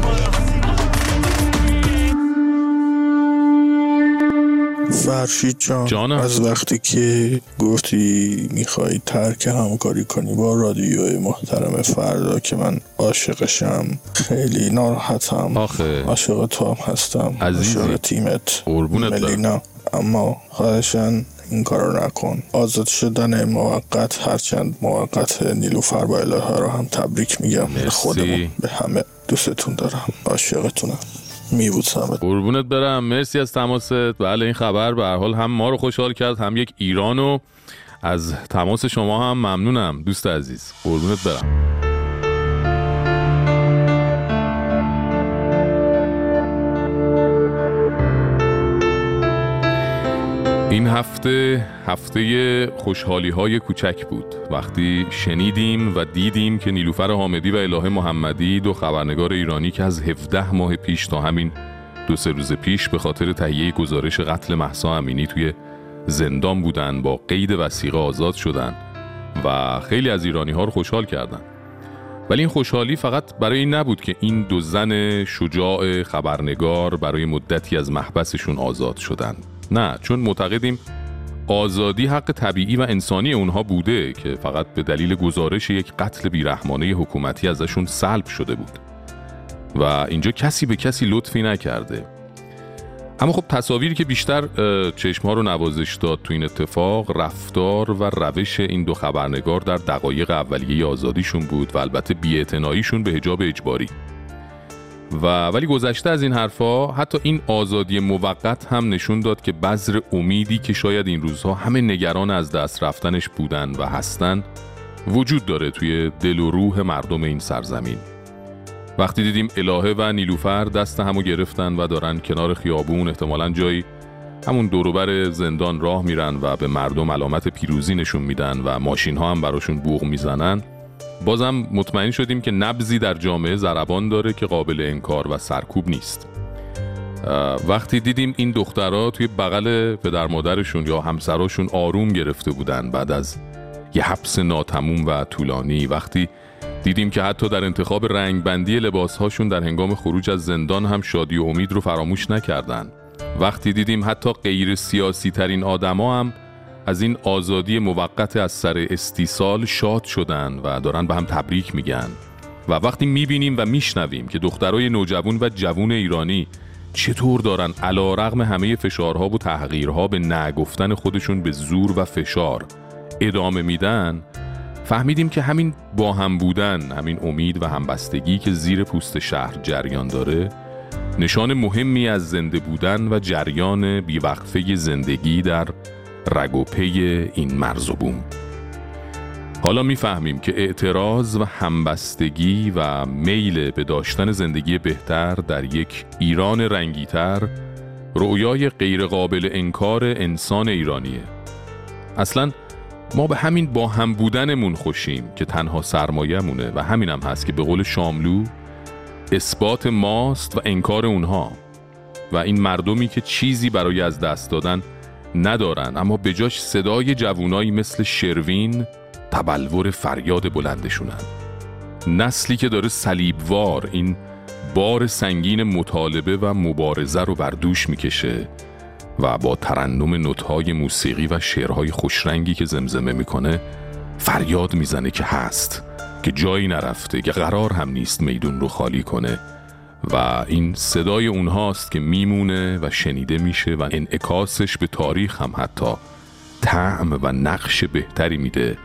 فرشید جان جانم. از وقتی که گفتی می‌خوای ترک همکاری کنی با رادیوی محترم فردا که من عاشقشم خیلی ناراحتم. آخه. عاشق تو هم هستم. عاشق تیمت. قربونت. ملینا اما خواهشن این کارو نکن. آزاد شدن موقت هرچند موقت نیلوفر با الهه رو هم تبریک میگم. به خودمون به همه دوستتون دارم. عاشقتونم. میبوسمت قربونت برم. مرسی از تماست. بله این خبر به حال هم ما رو خوشحال کرد هم یک ایرانو از تماس شما هم ممنونم دوست عزیز. قربونت برم. این هفته هفته خوشحالی های کوچک بود. وقتی شنیدیم و دیدیم که نیلوفر حامدی و الهه محمدی دو خبرنگار ایرانی که از 17 ماه پیش تا همین دو سه روز پیش به خاطر تهیه گزارش قتل محسا امینی توی زندان بودن با قید وسیقه آزاد شدن و خیلی از ایرانی ها رو خوشحال کردن. ولی این خوشحالی فقط برای این نبود که این دو زن شجاع خبرنگار برای مدتی از محبسشون آزاد شدن. نه چون معتقدیم آزادی حق طبیعی و انسانی اونها بوده که فقط به دلیل گزارش یک قتل بیرحمانه حکومتی ازشون سلب شده بود. و اینجا کسی به کسی لطفی نکرده. اما خب تصاویری که بیشتر چشمها رو نوازش داد تو این اتفاق رفتار و روش این دو خبرنگار در دقایق اولیه آزادیشون بود و البته بیاعتناییشون به حجاب اجباری. و ولی گذشته از این حرفا حتی این آزادی موقت هم نشون داد که بذر امیدی که شاید این روزها همه نگران از دست رفتنش بودن و هستن وجود داره توی دل و روح مردم این سرزمین. وقتی دیدیم الهه و نیلوفر دست همو گرفتن و دارن کنار خیابون احتمالا جایی همون دوروبر زندان راه میرن و به مردم علامت پیروزی نشون میدن و ماشین ها هم براشون بوغ می‌زنن. بازم مطمئن شدیم که نبزی در جامعه زربان داره که قابل انکار و سرکوب نیست. وقتی دیدیم این دخترها توی بغل پدر مادرشون یا همسراشون آروم گرفته بودن بعد از یه حبس ناتموم و طولانی وقتی دیدیم که حتی در انتخاب رنگ بندی لباسهاشون در هنگام خروج از زندان هم شادی و امید رو فراموش نکردن. وقتی دیدیم حتی غیر سیاسی ترین آدما هم از این آزادی موقت از سر استیصال شاد شدن و دارن به هم تبریک میگن. و وقتی می‌بینیم و میشنویم که دخترای نوجوان و جوون ایرانی چطور دارن علا رغم همه فشارها و تحقیرها به نگفتن خودشون به زور و فشار ادامه میدن فهمیدیم که همین با هم بودن همین امید و همبستگی که زیر پوست شهر جریان داره نشان مهمی از زنده بودن و جریان بیوقفه زندگی در رگ و پی این مرز و بوم. حالا می‌فهمیم که اعتراض و همبستگی و میل به داشتن زندگی بهتر در یک ایران رنگیتر رؤیای غیرقابل انکار انسان ایرانیه. اصلا ما به همین با هم بودنمون خوشیم که تنها سرمایهمونه و همینم هم هست که به قول شاملو اثبات ماست و انکار اونها و این مردمی که چیزی برای از دست دادن ندارن اما به جاش صدای جوونایی مثل شروین تبلور فریاد بلندشونن. نسلی که داره صلیبوار این بار سنگین مطالبه و مبارزه رو بر دوش می‌کشه و با ترنم نوتهای موسیقی و شعرهای خوشرنگی که زمزمه می‌کنه فریاد می‌زنه که هست که جایی نرفته که قرار هم نیست میدون رو خالی کنه. و این صدای اونهاست که میمونه و شنیده میشه و انعکاسش به تاریخ هم حتی طعم و نقش بهتری میده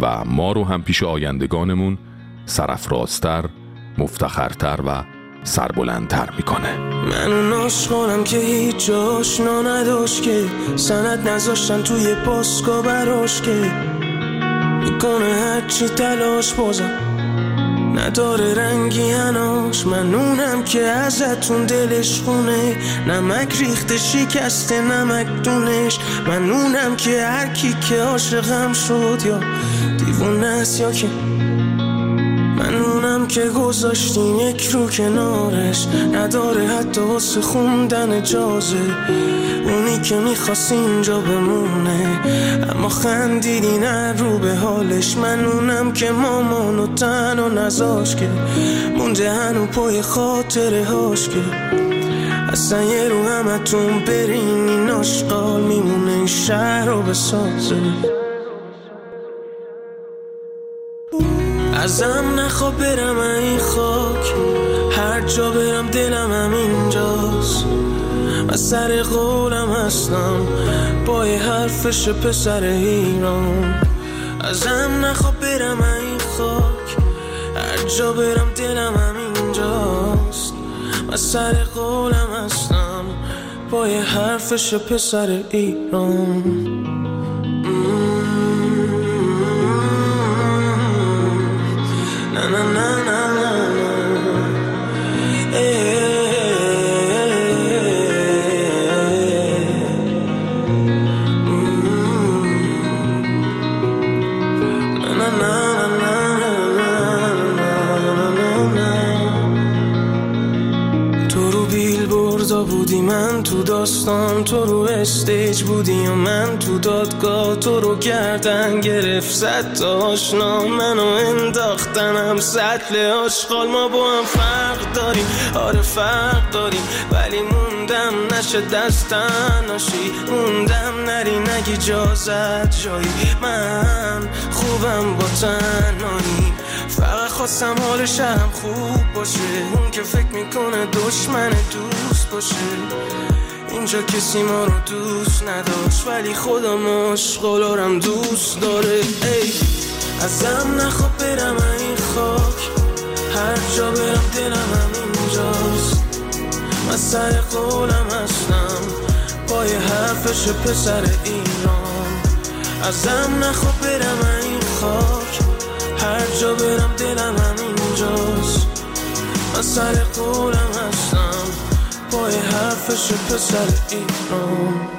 و ما رو هم پیش آیندگانمون سرفرازتر مفتخرتر و سربلندتر می‌کنه. من اون عاشقانم که هیچ جاش نداشت که سند نذاشتن توی پاسکا براش که می‌کنه هرچی تلاش بازم. نداره رنگی هناش من اونم که ازتون دلش خونه. نمک ریخته شکسته نمک دونش. من اونم که هر کی که عاشقم شد یا دیوونه است یا که من. اونم که گذاشتیم یک رو کنارش. نداره حتی واسه خوندن اجازه اونی که می‌خواست اینجا بمونه. اما خندیدی نه رو به حالش. من اونم که مامانو تن و نزاش که مونده هنو پای خاطره هاش که. اصلا یه رو همتون برین این آشقال میمونه این شهر رو بسازه. ازم نخواب برم این خاک. هر جا برم دلم هم اینجاست. و سر قولم هستم با حرفش پسر ایران. ازم نخواب برم این خاک. هر جا برم دلم هم اینجاست. و سر قولم هستم با حرفش پسر ایران. داستان تو رو استیج بودی و من تو دادگاه تو رو کردن گرفت. زد تا آشنا منو انداختنم سطل آشغال ما با هم فرق داریم. آره فرق داریم. ولی موندم نشه دستن ناشی موندم نری نگی جازت جایی. من خوبم با تنهایی. فقط خواستم حال شهرم خوب باشه. اون که فکر می‌کنه دشمن دوست باشه. اینجا کسی ما رو دوست نداشت ولی خودم عشقالارم دوست داره. ای ازم نخواب برم این خاک هر جا برم دلم هم اینجاست. من سر قولم هستم با یه حرفش پسر ایران. ازم نخواب برم این خاک هر جا برم دلم هم اینجاست. من سر قولم هستم پای حرفش پسر ایران